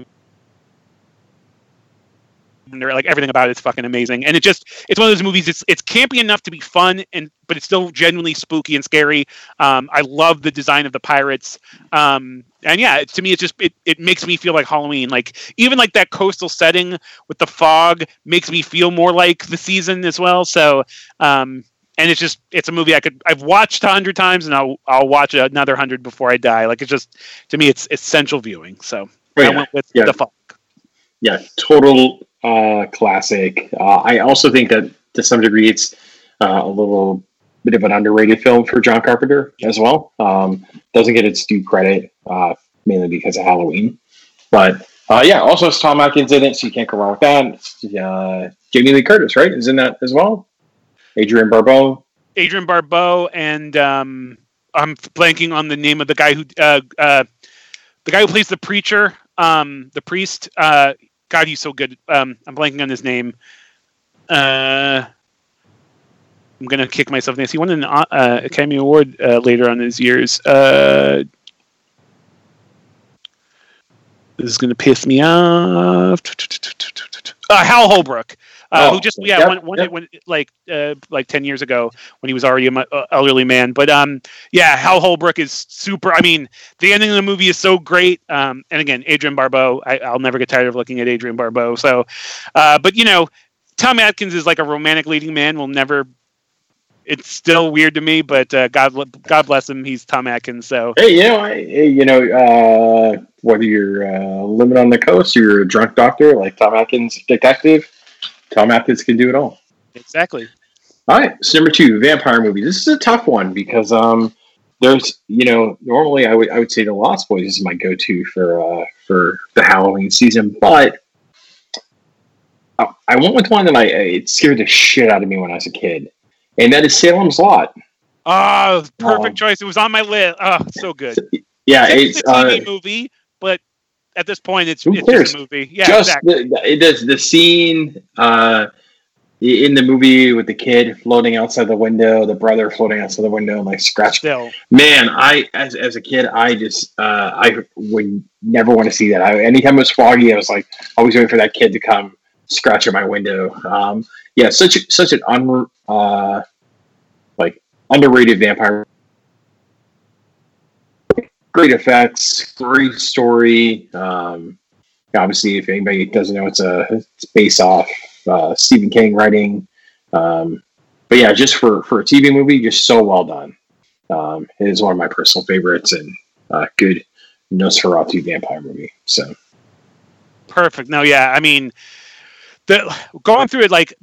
like everything about it is fucking amazing. And it just it's one of those movies it's it's campy enough to be fun and but it's still genuinely spooky and scary. Um, i love the design of the pirates. Um, and yeah to me it's just it, it makes me feel like halloween. Like even like that coastal setting with the fog makes me feel more like the season as well. So um, and it's just it's a movie i could i've watched a hundred times and i'll i'll watch another hundred before i die. Like it's just to me it's essential viewing. So Oh, i yeah. went with Yeah. the fog yeah, total uh, classic. Uh, I also think that to some degree it's uh, a little bit of an underrated film for John Carpenter as well. Um, doesn't get its due credit uh, mainly because of Halloween, but uh, yeah, also has Tom Atkins in it, so you can't go wrong with that. Uh, Jamie Lee Curtis, right, is in that as well. Adrienne Barbeau. Adrienne Barbeau and um, I'm blanking on the name of the guy who uh, uh, the guy who plays the preacher, um, the priest. Uh, God, he's so good. Um, I'm blanking on his name. Uh, I'm gonna kick myself. He won an uh, uh, Academy Award uh, later on his years. Uh, this is gonna piss me off. Uh, Hal Holbrook, uh, Oh, who just yeah, yep, won, won yep. when like uh, like ten years ago when he was already an elderly man. But um, yeah, Hal Holbrook is super. I mean, the ending of the movie is so great. Um, and again, Adrienne Barbeau. I, I'll never get tired of looking at Adrienne Barbeau. So, uh, but you know, Tom Atkins is like a romantic leading man. Will never. It's still weird to me, but uh, God, God bless him. He's Tom Atkins. So Hey, you know, I, you know, uh, whether you're uh, living on the coast or you're a drunk doctor like Tom Atkins, detective, Tom Atkins can do it all. exactly. All right, so number two, vampire movie. This is a tough one because um, there's you know normally I would I would say the Lost Boys is my go to for uh, for the Halloween season, but I, I went with one that I it scared the shit out of me when I was a kid, and that is Salem's Lot. Oh, perfect Um, choice. It was on my list. Oh, so good. Yeah, It's, it's a uh, movie, at this point, it's, it's just a movie. Yeah, just exactly. the, the, it does the scene uh, in the movie with the kid floating outside the window, the brother floating outside the window, and like scratch Still, Man, I as as a kid, I just uh, I would never want to see that. I, anytime it was foggy, I was like always waiting for that kid to come scratch at my window. Um, yeah, such such an un uh, like underrated vampire. Great effects, great story. Um, obviously, if anybody doesn't know, it's a it's based off uh, Stephen King writing. Um, but yeah, just for for a TV movie, just so well done. Um, it is one of my personal favorites and uh, good Nosferatu vampire movie. So perfect. No, yeah. I mean, the going through it, like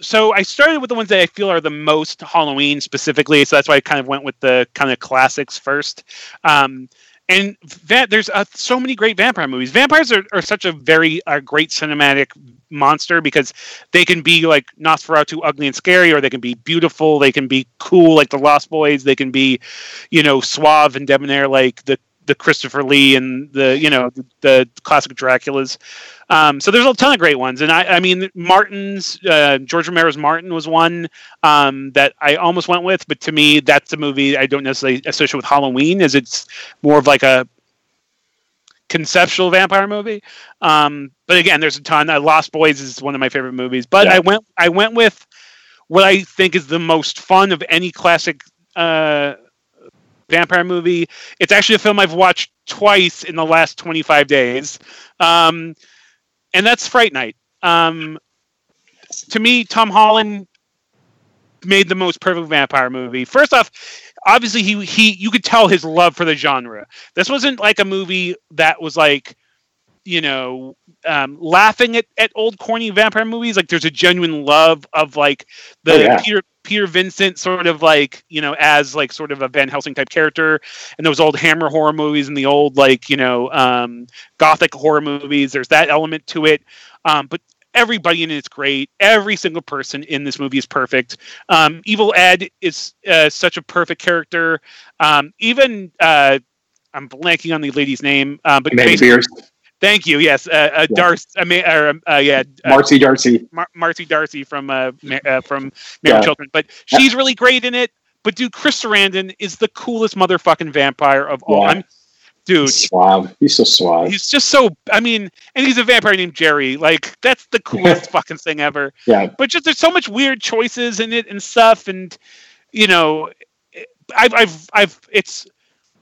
so I started with the ones that I feel are the most Halloween specifically. So that's why I kind of went with the kind of classics first. Um, and that there's uh, so many great vampire movies. Vampires are, are such a very great cinematic monster because they can be like Nosferatu, ugly and scary, or they can be beautiful. They can be cool, like the Lost Boys. They can be, you know, suave and debonair, like the the Christopher Lee and the you know the, the classic Draculas. Um, so there's a ton of great ones, and I, I mean Martin's uh, George Romero's Martin was one um, that I almost went with, but to me that's a movie I don't necessarily associate with Halloween, as it's more of like a conceptual vampire movie. Um, but again, there's a ton. Uh, Lost Boys is one of my favorite movies, but Yeah. I went I went with what I think is the most fun of any classic uh, vampire movie. It's actually a film I've watched twice in the last 25 days. Um, and that's Fright Night. Um, to me, Tom Holland made the most perfect vampire movie. First off, obviously he he you could tell his love for the genre. This wasn't like a movie that was like you know um, laughing at, at old corny vampire movies like there's a genuine love of like the Oh, yeah. peter peter vincent sort of like you know as like sort of a van helsing type character and those old hammer horror movies and the old like you know um, gothic horror movies there's that element to it. Um, but everybody in it's great. Every single person in this movie is perfect. Um, evil ed is uh, such a perfect character. Um, even uh, i'm blanking on the lady's name um, but basically- Bearse, Thank you. Yes, uh, uh. Darcy. I mean, um, uh, yeah, uh, Marcy Darcy. Mar- Marcy Darcy from uh, uh, from Married Yeah. Children, but she's really great in it. But dude, Chris Sarandon is the coolest motherfucking vampire of all. Yeah. I'm, dude, He's suave. He's so suave. he's just so. I mean, and he's a vampire named Jerry. Like that's the coolest fucking thing ever. yeah, But just there's so much weird choices in it and stuff, and you know, I've I've I've it's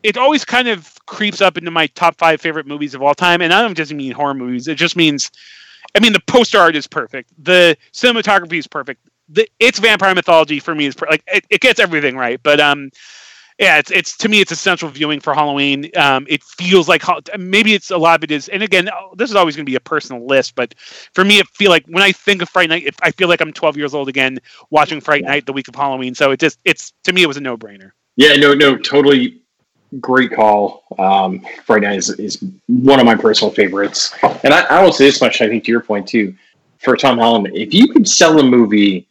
it always kind of creeps up into my top five favorite movies of all time, and I don't just mean horror movies. It just means, I mean, the poster art is perfect, the cinematography is perfect, the it's vampire mythology for me is per- like it, it gets everything right, but um. Yeah, it's it's to me it's essential viewing for Halloween. Um, it feels like maybe it's a lot of it is, and again, oh, this is always going to be a personal list, but for me, it feel like when I think of Fright Night, it, I feel like I'm 12 years old again watching Fright. Night the week of Halloween. So it just it's to me it was a no brainer. yeah, no, no, totally great call. Um, Friday Night is, is one of my personal favorites, and I, I will say this much. I think to your point too, for Tom Holland, if you could sell a movie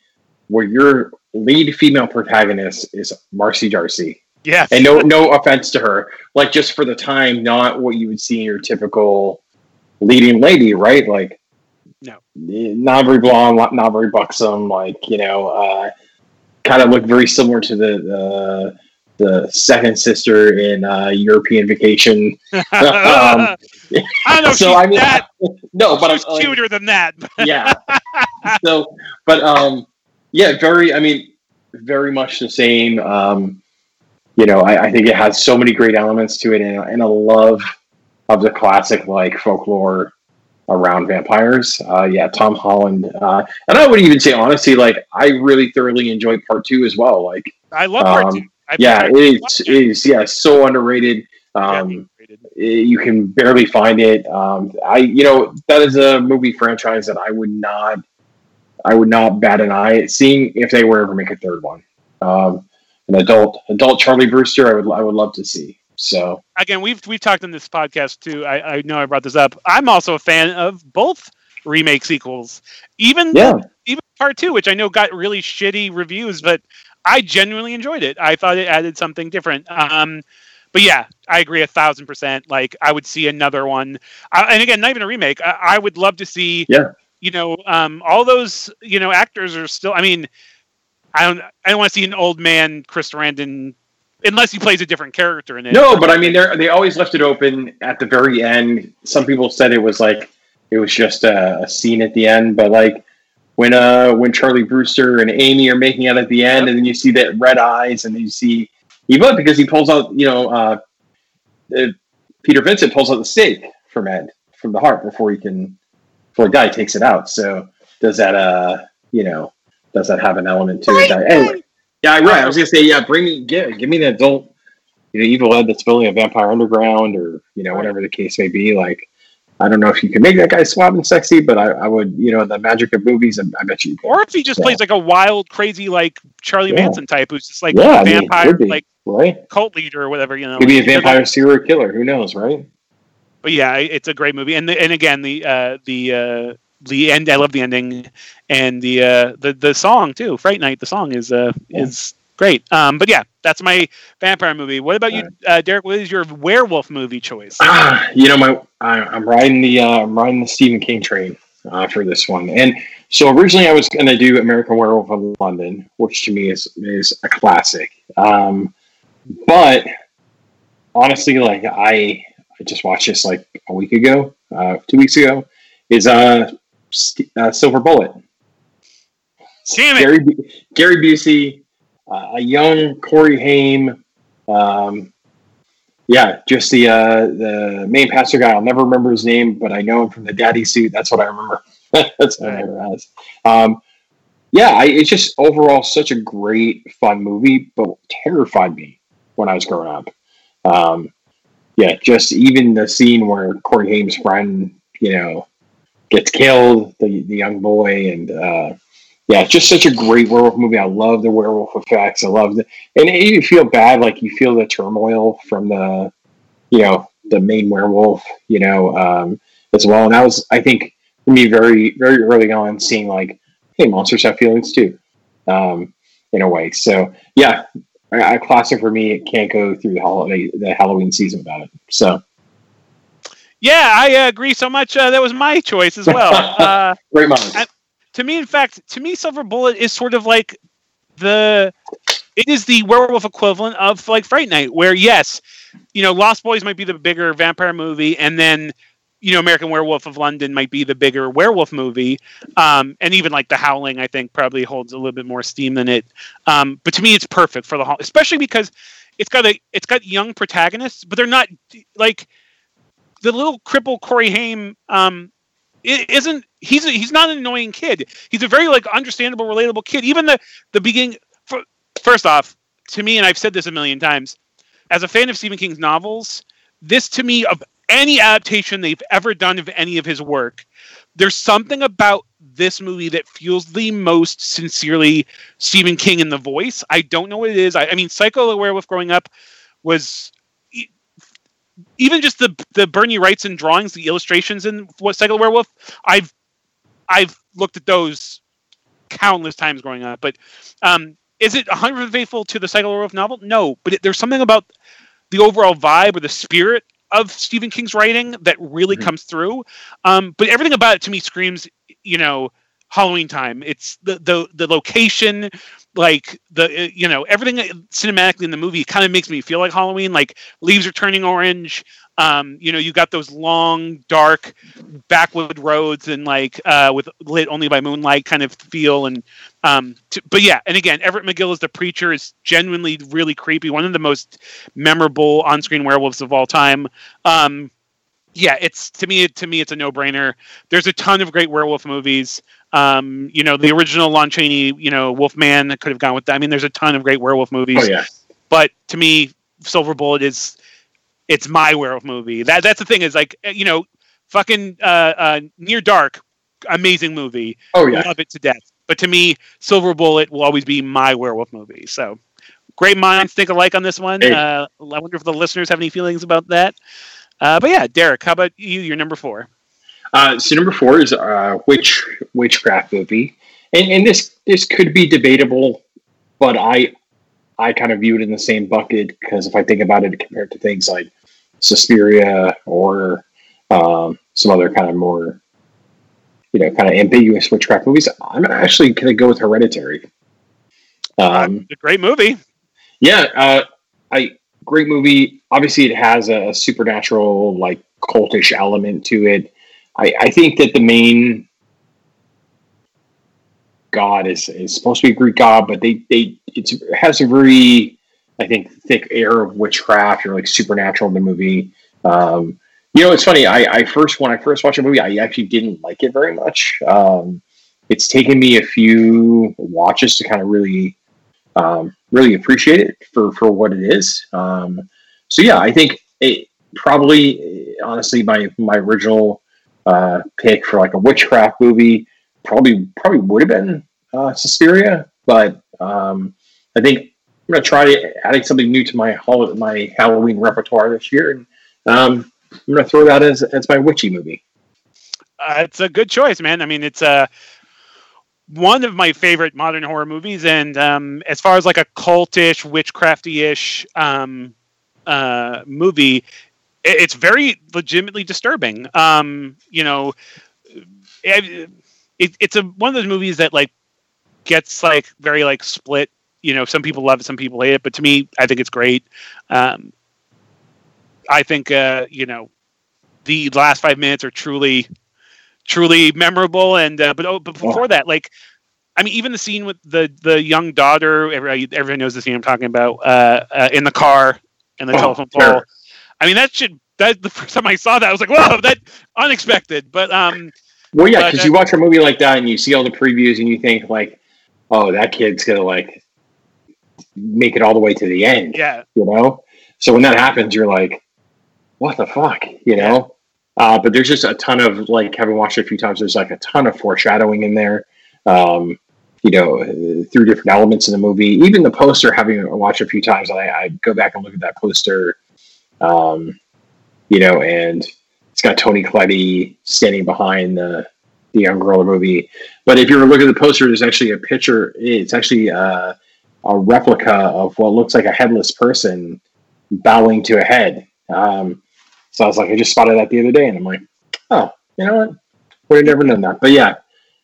where your lead female protagonist is Marcy Darcy, Yeah, and no no offense to her like just for the time not what you would see in your typical leading lady right like No. not very blonde not- not very buxom like you know uh kind of look very similar to the the the second sister in uh european vacation um, I don't know. If so she's i mean that, no but she's i'm like, cuter than that. yeah. so, but um, yeah, very. I mean, very much the same. Um, you know, I, I think it has so many great elements to it, and, and a love of the classic like folklore around vampires. Uh, yeah, Tom Holland, uh, and I would even say honestly, like I really thoroughly enjoyed part two as well. Like, I love part Um, two. I've yeah, to it is, yeah, so underrated. Um, you can barely find it. Um, I, you know, that is a movie franchise that I would not, I would not bat an eye at seeing if they were ever make a third one. Um, an adult, adult Charlie Brewster, I would, I would love to see. So Again, we've we've talked in this podcast too. I, I know I brought this up. I'm also a fan of both remake sequels, even yeah, even part two, which I know got really shitty reviews, but I genuinely enjoyed it. I thought it added something different. Um, but yeah, I agree a thousand percent. Like I would see another one, uh, and again, not even a remake. I, I would love to see. Yeah. You know, um, all those you know actors are still. I mean, I don't. I don't want to see an old man Chris Sarandon, unless he plays a different character in it. no, but I mean, they they always left it open at the very end. Some people said it was like it was just a, a scene at the end, but like when uh when Charlie Brewster and Amy are making out at the end, and then you see that red eyes, and you see Eva because he pulls out, you know, uh, uh, Peter Vincent pulls out the stake from Ed from the heart before he can before the guy takes it out. So does that uh you know does that have an element to it? Anyway, yeah, right. I was gonna say yeah. Bring me give give me the adult you know, Evil Ed that's building a Vampire Underground or you know whatever the case may be. Like I don't know if you can make that guy suave and sexy, but I, I would, you know, the magic of movies, I, I bet you. Can. Or if he just Yeah. plays like a wild, crazy, like Charlie Yeah. Manson type, who's just like Yeah, I a mean, vampire, be. like right? cult leader or whatever. You know, Could be a like, vampire serial killer. Who knows, right? but yeah, it's a great movie. And the, and again, the uh, the uh, the end. I love the ending and the uh, the the song too. Fright Night. The song is uh, is great. Um, but yeah, that's my vampire movie. What about you, uh, Derek? What is your werewolf movie choice? Ah, you know, my I, I'm riding the uh, I'm riding the Stephen King train uh, for this one, and so originally I was going to do American Werewolf in London, which to me is is a classic. Um, but honestly, like I I just watched this like a week ago, uh, two weeks ago, is uh, St- uh Silver Bullet. Damn it! Gary Gary Busey, uh, a young Corey Haim. Um, yeah, just the uh, the main pastor guy. I'll never remember his name, but I know him from the daddy suit. That's what I remember. That's what I remember as. Um, yeah, I, it's just overall such a great, fun movie, but terrified me when I was growing up. Um, yeah, just even the scene where Corey Haim's friend, you know, gets killed, the the young boy, and uh, yeah, just such a great werewolf movie. I love the werewolf effects. I love the, and you feel bad, like you feel the turmoil from the, you know, the main werewolf, you know, um, as well. And that was, I think, for me, very, very early on, seeing like, hey, monsters have feelings too, um, in a way. So yeah, a, a classic for me. It can't go through the holiday, the Halloween season without it. So Yeah, I uh, agree so much. Uh, that was my choice as well. uh, great minds. To me, in fact, to me, Silver Bullet is sort of like the. It is the werewolf equivalent of like Fright Night, where yes, you know, Lost Boys might be the bigger vampire movie, and then you know, American Werewolf of London might be the bigger werewolf movie, um, and even like The Howling, I think probably holds a little bit more steam than it. Um, but to me, it's perfect for the hol- especially because it's got a it's got young protagonists, but they're not like the little cripple Corey Haim. Um, i- isn't he's a, he's not an annoying kid. He's a very like understandable, relatable kid. Even the the beginning. For, first off, to me, and I've said this a million times, as a fan of Stephen King's novels, this to me of any adaptation they've ever done of any of his work, there's something about this movie that feels the most sincerely Stephen King in the voice. I don't know what it is. I, I mean, Cycle of the Werewolf growing up was even just the the Bernie Wrightson drawings, the illustrations in what Cycle Werewolf. I've I've looked at those countless times growing up, but um, is it 100 faithful to the Cycle Werewolf novel? No, but it, there's something about the overall vibe or the spirit of Stephen King's writing that really Mhm. comes through. Um, but everything about it to me screams, you know, Halloween time. It's the the the location, like the uh, you know everything cinematically in the movie kind of makes me feel like Halloween. Like leaves are turning orange. Um, you know, you got those long, dark backwood roads and like uh, with lit only by moonlight kind of feel. And um, but yeah, and again, Everett McGill as the preacher is genuinely really creepy. One of the most memorable on-screen werewolves of all time. Um, yeah, it's to me. To me, it's a no-brainer. There's a ton of great werewolf movies. Um, you know, the original Lon Chaney, you know, Wolfman could have gone with that. I mean, there's a ton of great werewolf movies. Oh yeah, But to me, Silver Bullet is it's my werewolf movie. That that's the thing is like you know, fucking uh, uh, Near Dark, amazing movie. oh yeah. Love it to death. But to me, Silver Bullet will always be my werewolf movie. So great minds think alike on this one. Hey. Uh, I wonder if the listeners have any feelings about that. Uh, but yeah, Derek, how about you? You're number four. Uh, so number four is uh, witch witchcraft movie, and and this this could be debatable, but I I kind of view it in the same bucket because if I think about it compared to things like Suspiria or um, some other kind of more you know kind of ambiguous witchcraft movies, I'm actually going to go with Hereditary. Um, It's a great movie. yeah, uh, I great movie. Obviously, it has a supernatural, like cultish element to it. I, I think that the main god is, is supposed to be a Greek god, but they they it has a very I think thick air of witchcraft or like supernatural in the movie. Um, you know, it's funny. I, I first when I first watched the movie, I actually didn't like it very much. Um, it's taken me a few watches to kind of really um, really appreciate it for for what it is. Um, so yeah, I think it probably honestly my my original uh, pick for like a witchcraft movie, probably probably would have been uh, Suspiria, but um, I think I'm gonna try adding something new to my hol- my Halloween repertoire this year, and um, I'm gonna throw that as as my witchy movie. Uh, it's a good choice, man. I mean, it's a uh, one of my favorite modern horror movies, and um, as far as like a cultish, witchcrafty-ish um, uh, movie, it's very legitimately disturbing. Um, you know, it, it, it's a one of those movies that like gets like very like split. You know, some people love it, some people hate it, but to me, I think it's great. Um, I think uh, you know the last five minutes are truly truly memorable. And uh, but oh, but before that, like I mean, even the scene with the the young daughter, everybody, everyone knows the scene I'm talking about, uh, uh, in the car and the oh, telephone pole. Sure. I mean, that should that the first time I saw that, I was like, whoa, that unexpected. But um, well, yeah, because you watch a movie like that and you see all the previews and you think like, oh, that kid's gonna like make it all the way to the end. Yeah, you know. So when that happens, you're like, what the fuck, you know? Uh, but there's just a ton of like having watched it a few times. There's like a ton of foreshadowing in there. Um, you know, through different elements in the movie. Even the poster, having watched a few times, I, I go back and look at that poster. Um, you know, and it's got Toni Collette standing behind the the young girl movie. But if you were looking at the poster, there's actually a picture. It's actually uh, a replica of what looks like a headless person bowing to a head. Um, so I was like, I just spotted that the other day, and I'm like, oh, you know what? Would have never known that. But yeah,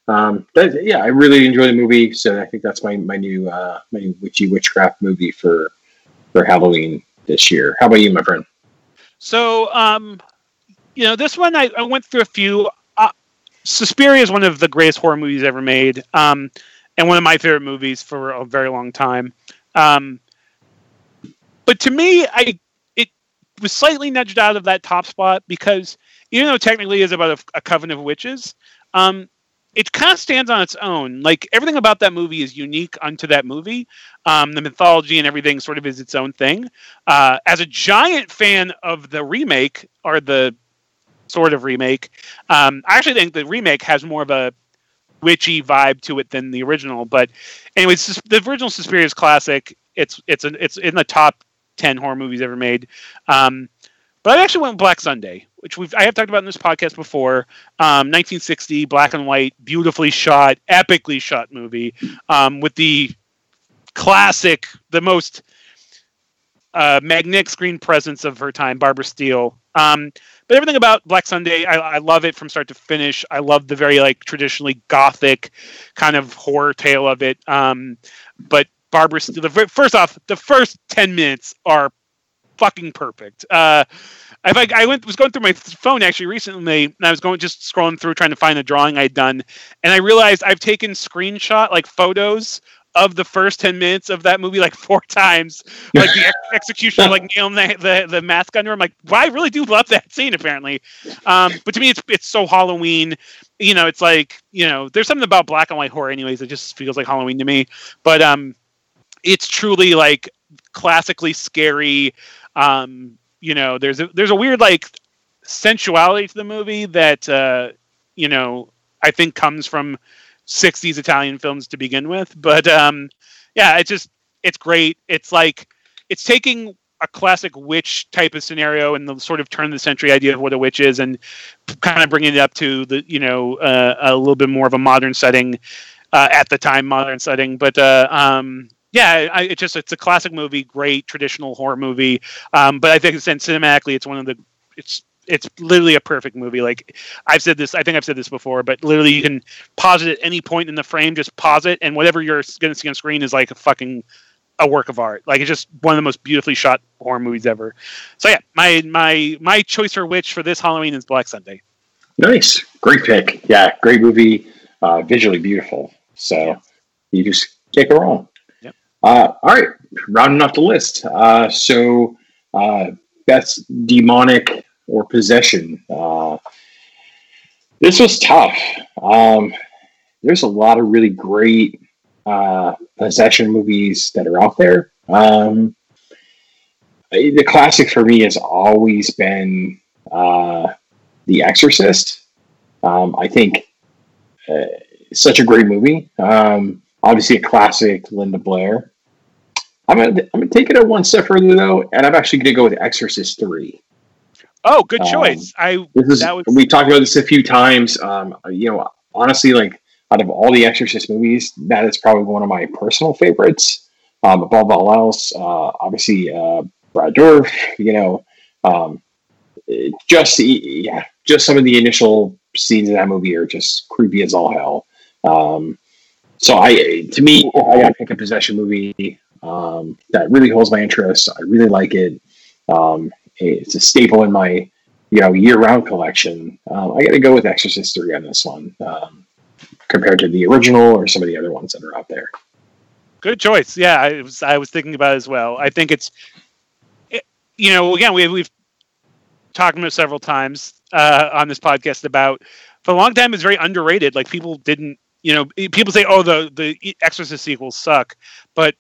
um, that, yeah, I really enjoy the movie. So I think that's my my new uh, my witchy witchcraft movie for for Halloween this year. How about you, my friend? So, um, you know, this one I, I went through a few. Uh, Suspiria is one of the greatest horror movies ever made, um, and one of my favorite movies for a very long time. Um, but to me, I it was slightly nudged out of that top spot because even though technically is about a, a coven of witches, um, it kind of stands on its own. Like everything about that movie is unique unto that movie. Um, the mythology and everything sort of is its own thing. Uh, as a giant fan of the remake or the sort of remake, um, I actually think the remake has more of a witchy vibe to it than the original. But anyways, the original Suspiria is classic. It's it's an, it's in the top 10 horror movies ever made. Um, but I actually went Black Sunday, which we've I have talked about in this podcast before. Um, 1960, black and white, beautifully shot, epically shot movie um, with the classic, the most uh, magnetic screen presence of her time, Barbara Steele. Um, but everything about Black Sunday, I, I, love it from start to finish. I love the very like traditionally gothic kind of horror tale of it. Um, but Barbara. Steele, The first off, the first ten minutes are fucking perfect. Uh, I, I went was going through my phone actually recently, and I was going just scrolling through trying to find a drawing I'd done, and I realized I've taken screenshot like photos of the first 10 minutes of that movie like four times like the ex- execution like nailing the, the, the mask under him like well, i really do love that scene apparently um, but to me it's it's so halloween you know it's like you know there's something about black and white horror anyways it just feels like halloween to me but um it's truly like classically scary. Um, you know, there's a there's a weird like sensuality to the movie that uh, you know I think comes from '60s Italian films to begin with. But um, yeah, it's just it's great. It's like it's taking a classic witch type of scenario and the sort of turn of the century idea of what a witch is and kind of bringing it up to the you know uh, a little bit more of a modern setting uh, at the time modern setting but uh, um, yeah, I, it just it's a classic movie, great traditional horror movie. Um, but I think it's and cinematically, it's one of the it's it's literally a perfect movie. Like I've said this, I think I've said this before, but literally you can pause it at any point in the frame, just pause it, and whatever you're going to see on screen is like a fucking a work of art. Like it's just one of the most beautifully shot horror movies ever. So yeah, my my my choice for which for this Halloween is Black Sunday. Nice, great pick. Yeah, great movie, uh, visually beautiful. So yeah. you just can't go wrong. Uh, all right, rounding off the list. Uh, so, uh, best demonic or possession. Uh, this was tough. Um, there's a lot of really great uh, possession movies that are out there. Um, the classic for me has always been uh, The Exorcist. Um, I think such a great movie. Um, obviously, a classic, Linda Blair. I'm gonna I'm gonna take it a one step further though, and I'm actually gonna go with Exorcist three. Oh, good Um, choice. I This is That was- we talked about this a few times. Um, you know, honestly, like out of all the Exorcist movies, that is probably one of my personal favorites. Um, above all else, uh, obviously uh, Brad Dourif. You know, um, just yeah, just some of the initial scenes in that movie are just creepy as all hell. Um, so I, to me, I got to pick a possession movie um, that really holds my interest. I really like it. Um, it's a staple in my you know year-round collection. Um, I got to go with Exorcist three on this one um, compared to the original or some of the other ones that are out there. Good choice. Yeah, I was I was thinking about it as well. I think it's, it, you know, again we we've talked about several times uh, on this podcast about for a long time it's very underrated. Like people didn't, you know, people say, oh the the Exorcist sequels suck, but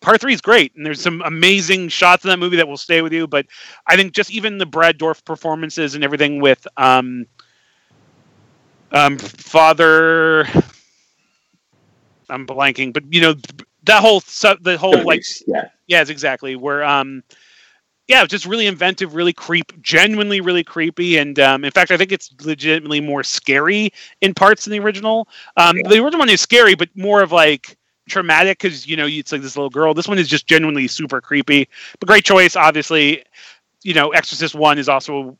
part three is great and there's some amazing shots in that movie that will stay with you. But I think just even the Brad Dourif performances and everything with um um Father. I'm blanking, but you know that whole the whole like yeah, yes exactly where um yeah just really inventive really creep genuinely really creepy. And um in fact i think it's legitimately more scary in parts than the original. Um Yeah. the original one is scary but more of like traumatic because you know it's like this little girl. This one is just genuinely super creepy. But great choice obviously. You know exorcist one is also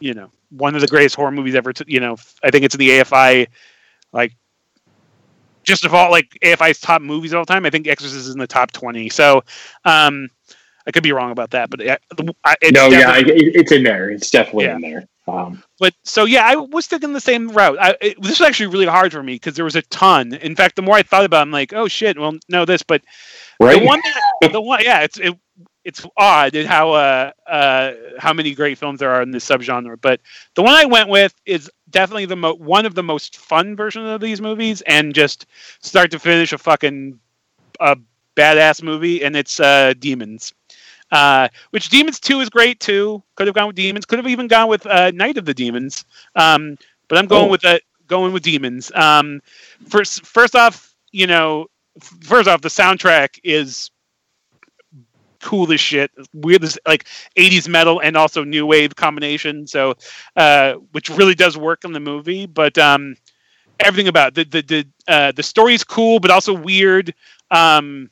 you know one of the greatest horror movies ever to, you know i think it's in the afi like just of all like AFI's top movies of all time, I think Exorcist is in the top twenty. So, um, I could be wrong about that, but it, I- no, yeah, I, it, it's in there. It's definitely Yeah. in there. Um, but so yeah, I was thinking the same route. I, it, this was actually really hard for me because there was a ton. In fact, the more I thought about, it, I'm like, oh shit, well, no, this, but right? the one, that- the one, yeah, it's it, it's odd how uh uh how many great films there are in this subgenre. But the one I went with is definitely the mo- one of the most fun versions of these movies, and just start to finish a fucking a badass movie, and it's uh Demons. Uh, which Demons Two is great too. Could have gone with Demons. Could have even gone with uh, Night of the Demons. Um, but I'm going Oh. with uh, going with Demons. Um, first, first off, you know, first off, the soundtrack is cool as shit. Weird as like 80s metal and also new wave combination. So, uh, which really does work in the movie. But um, everything about it. the the the uh, the story's cool, but also weird. Um,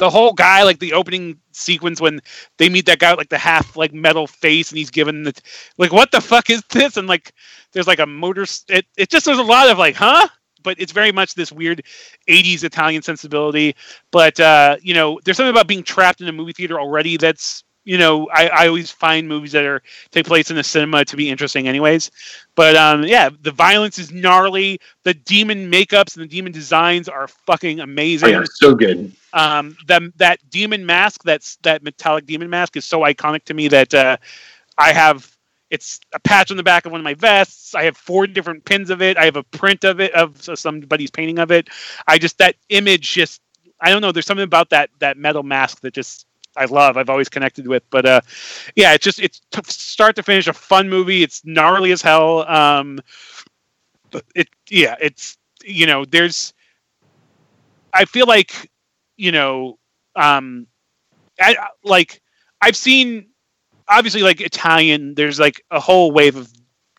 the whole guy, like the opening sequence when they meet that guy with like the half like metal face, and he's given the like, what the fuck is this? And like, there's like a motor. It it just there's a lot of like, huh? But it's very much this weird 80s Italian sensibility. But uh, you know, there's something about being trapped in a movie theater already that's you know, I, I always find movies that are take place in the cinema to be interesting anyways. But um yeah, the violence is gnarly, the demon makeups and the demon designs are fucking Oh, amazing. yeah, so good. Um that that demon mask, that's that metallic demon mask is so iconic to me that uh I have it's a patch on the back of one of my vests. I have four different pins of it. I have a print of it of somebody's painting of it. I just that image just I don't know. There's something about that that metal mask that just I love. I've always connected with. But uh, yeah, it's just it's t- start to finish a fun movie. It's gnarly as hell. Um, it yeah, it's you know there's I feel like you know um, I like I've seen obviously like Italian. There's like a whole wave of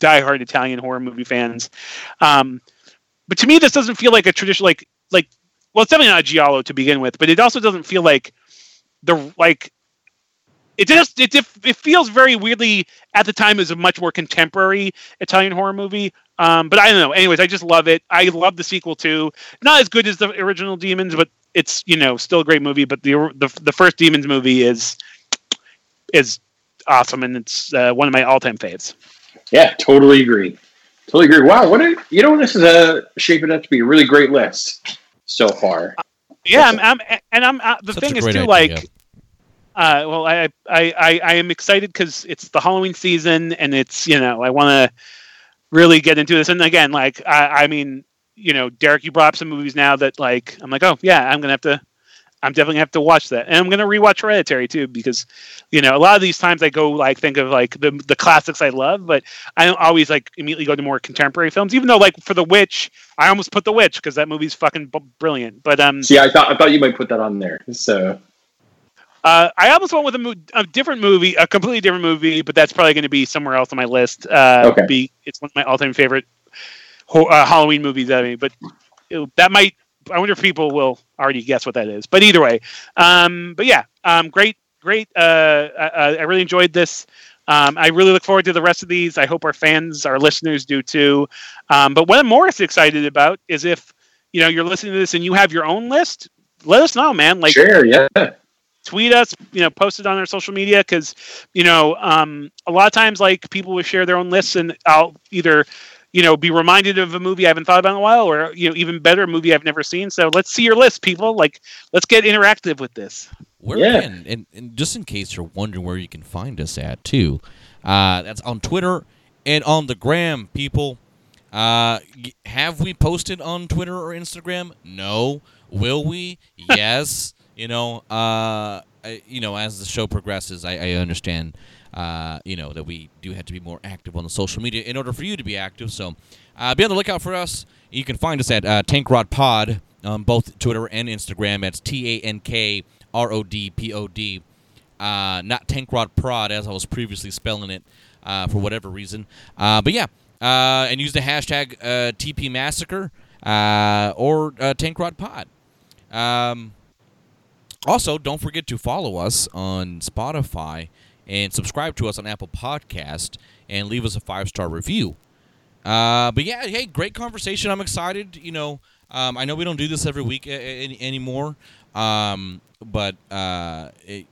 diehard Italian horror movie fans. Um, but to me, this doesn't feel like a traditional like like. Well, it's definitely not a giallo to begin with, but it also doesn't feel like the like. It just it it feels very weirdly at the time as a much more contemporary Italian horror movie. Um, but I don't know. Anyways, I just love it. I love the sequel too. Not as good as the original Demons, but it's you know still a great movie. But the the, the first Demons movie is is awesome, and it's uh, one of my all time faves. Yeah, totally agree. Totally agree. Wow, what a you know this is a shaping up to be a really great list so far. Yeah, I'm, I'm and I'm uh, the Such thing is too idea. like. Uh, well, I, I, I, I am excited because it's the Halloween season, and it's you know I want to really get into this. And again, like I, I mean, you know, Derek, you brought up some movies now that like I'm like, oh yeah, I'm gonna have to, I'm definitely gonna have to watch that, and I'm gonna rewatch Hereditary too because, you know, a lot of these times I go like think of like the the classics I love, but I don't always like immediately go to more contemporary films. Even though like for The Witch, I almost put The Witch because that movie's fucking b- brilliant. But um, See, I thought I thought you might put that on there. So uh, I almost went with a, mo- a different movie, a completely different movie, but that's probably going to be somewhere else on my list. Uh, Okay. Be it's one of my all-time favorite ho- uh, Halloween movies. I mean, but it, that might. I wonder if people will already guess what that is. But either way, um, but yeah, um, great, great. Uh, I, I really enjoyed this. Um, I really look forward to the rest of these. I hope our fans, our listeners, do too. Um, but what I'm more excited about is if you know you're listening to this and you have your own list. Let us know, man. Like sure, yeah, tweet us, you know, post it on our social media because, you know, um, a lot of times like people will share their own lists and I'll either, you know, be reminded of a movie I haven't thought about in a while or, you know, even better, a movie I've never seen. So let's see your list, people. Like, let's get interactive with this. Where Yeah. can and, and just in case you're wondering where you can find us at too, uh, that's on Twitter and on the gram, people. Uh, have we posted on Twitter or Instagram? No. Will we? Yes. you know, uh, I, you know, as the show progresses, I, I understand, uh, you know, that we do have to be more active on the social media in order for you to be active. So, uh, be on the lookout for us. You can find us at uh, Tankrod Pod on both Twitter and Instagram. That's T A N K R O D P O D. Not Tank Rod Prod as I was previously spelling it uh, for whatever reason. Uh, but yeah, uh, and use the hashtag uh, TP Massacre uh, or uh, Tankrod Pod. Um, also, don't forget to follow us on Spotify and subscribe to us on Apple Podcast and leave us a five star review. Uh, but yeah, hey, great conversation. I'm excited. You know, um, I know we don't do this every week a- a- any, anymore, um, but uh, it,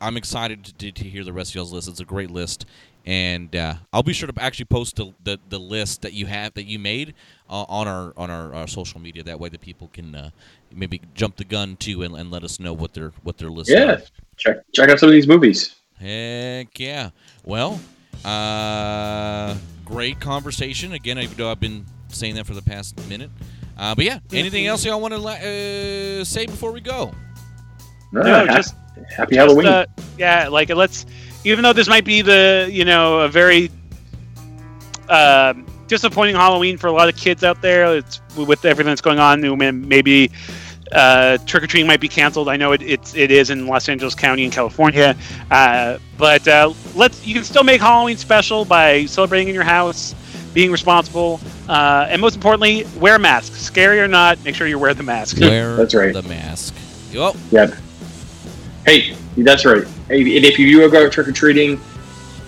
I'm excited to, to hear the rest of y'all's list. It's a great list, and uh, I'll be sure to actually post the, the, the list that you have that you made uh, on our on our, our social media. That way, the people can uh, maybe jump the gun too and, and let us know what their what their list. yeah. Check check out some of these movies. Heck yeah. Well, uh, great conversation. Again, even though I've been saying that for the past minute. Uh, but yeah, anything else y'all want to uh, say before we go? No, Alright, ha- just happy just, Halloween. uh, yeah, like let's. Even though this might be the you know a very um disappointing Halloween for a lot of kids out there, it's with everything that's going on. you know, Maybe uh, trick or treating might be canceled. I know it, it's it is in Los Angeles County in California, uh, but uh, let's you can still make Halloween special by celebrating in your house, being responsible, uh, and most importantly, wear a mask. Scary or not, make sure you wear the mask. Wear That's right. the mask. Well, Yep. Hey, that's right. Hey, and if you do go trick or treating,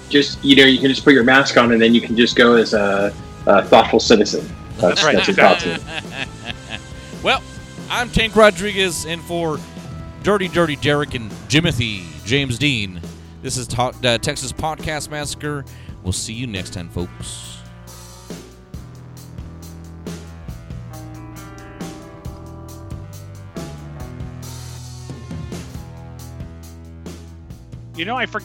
just you know you can just put your mask on and then you can just go as a, a thoughtful citizen. That's, Right. that's your well, I'm Tank Rodriguez, and for Dirty Dirty Derek and Jimothy James Dean, this is Ta- uh, Texas Podcast Massacre. We'll see you next time, folks. You know, I forgot.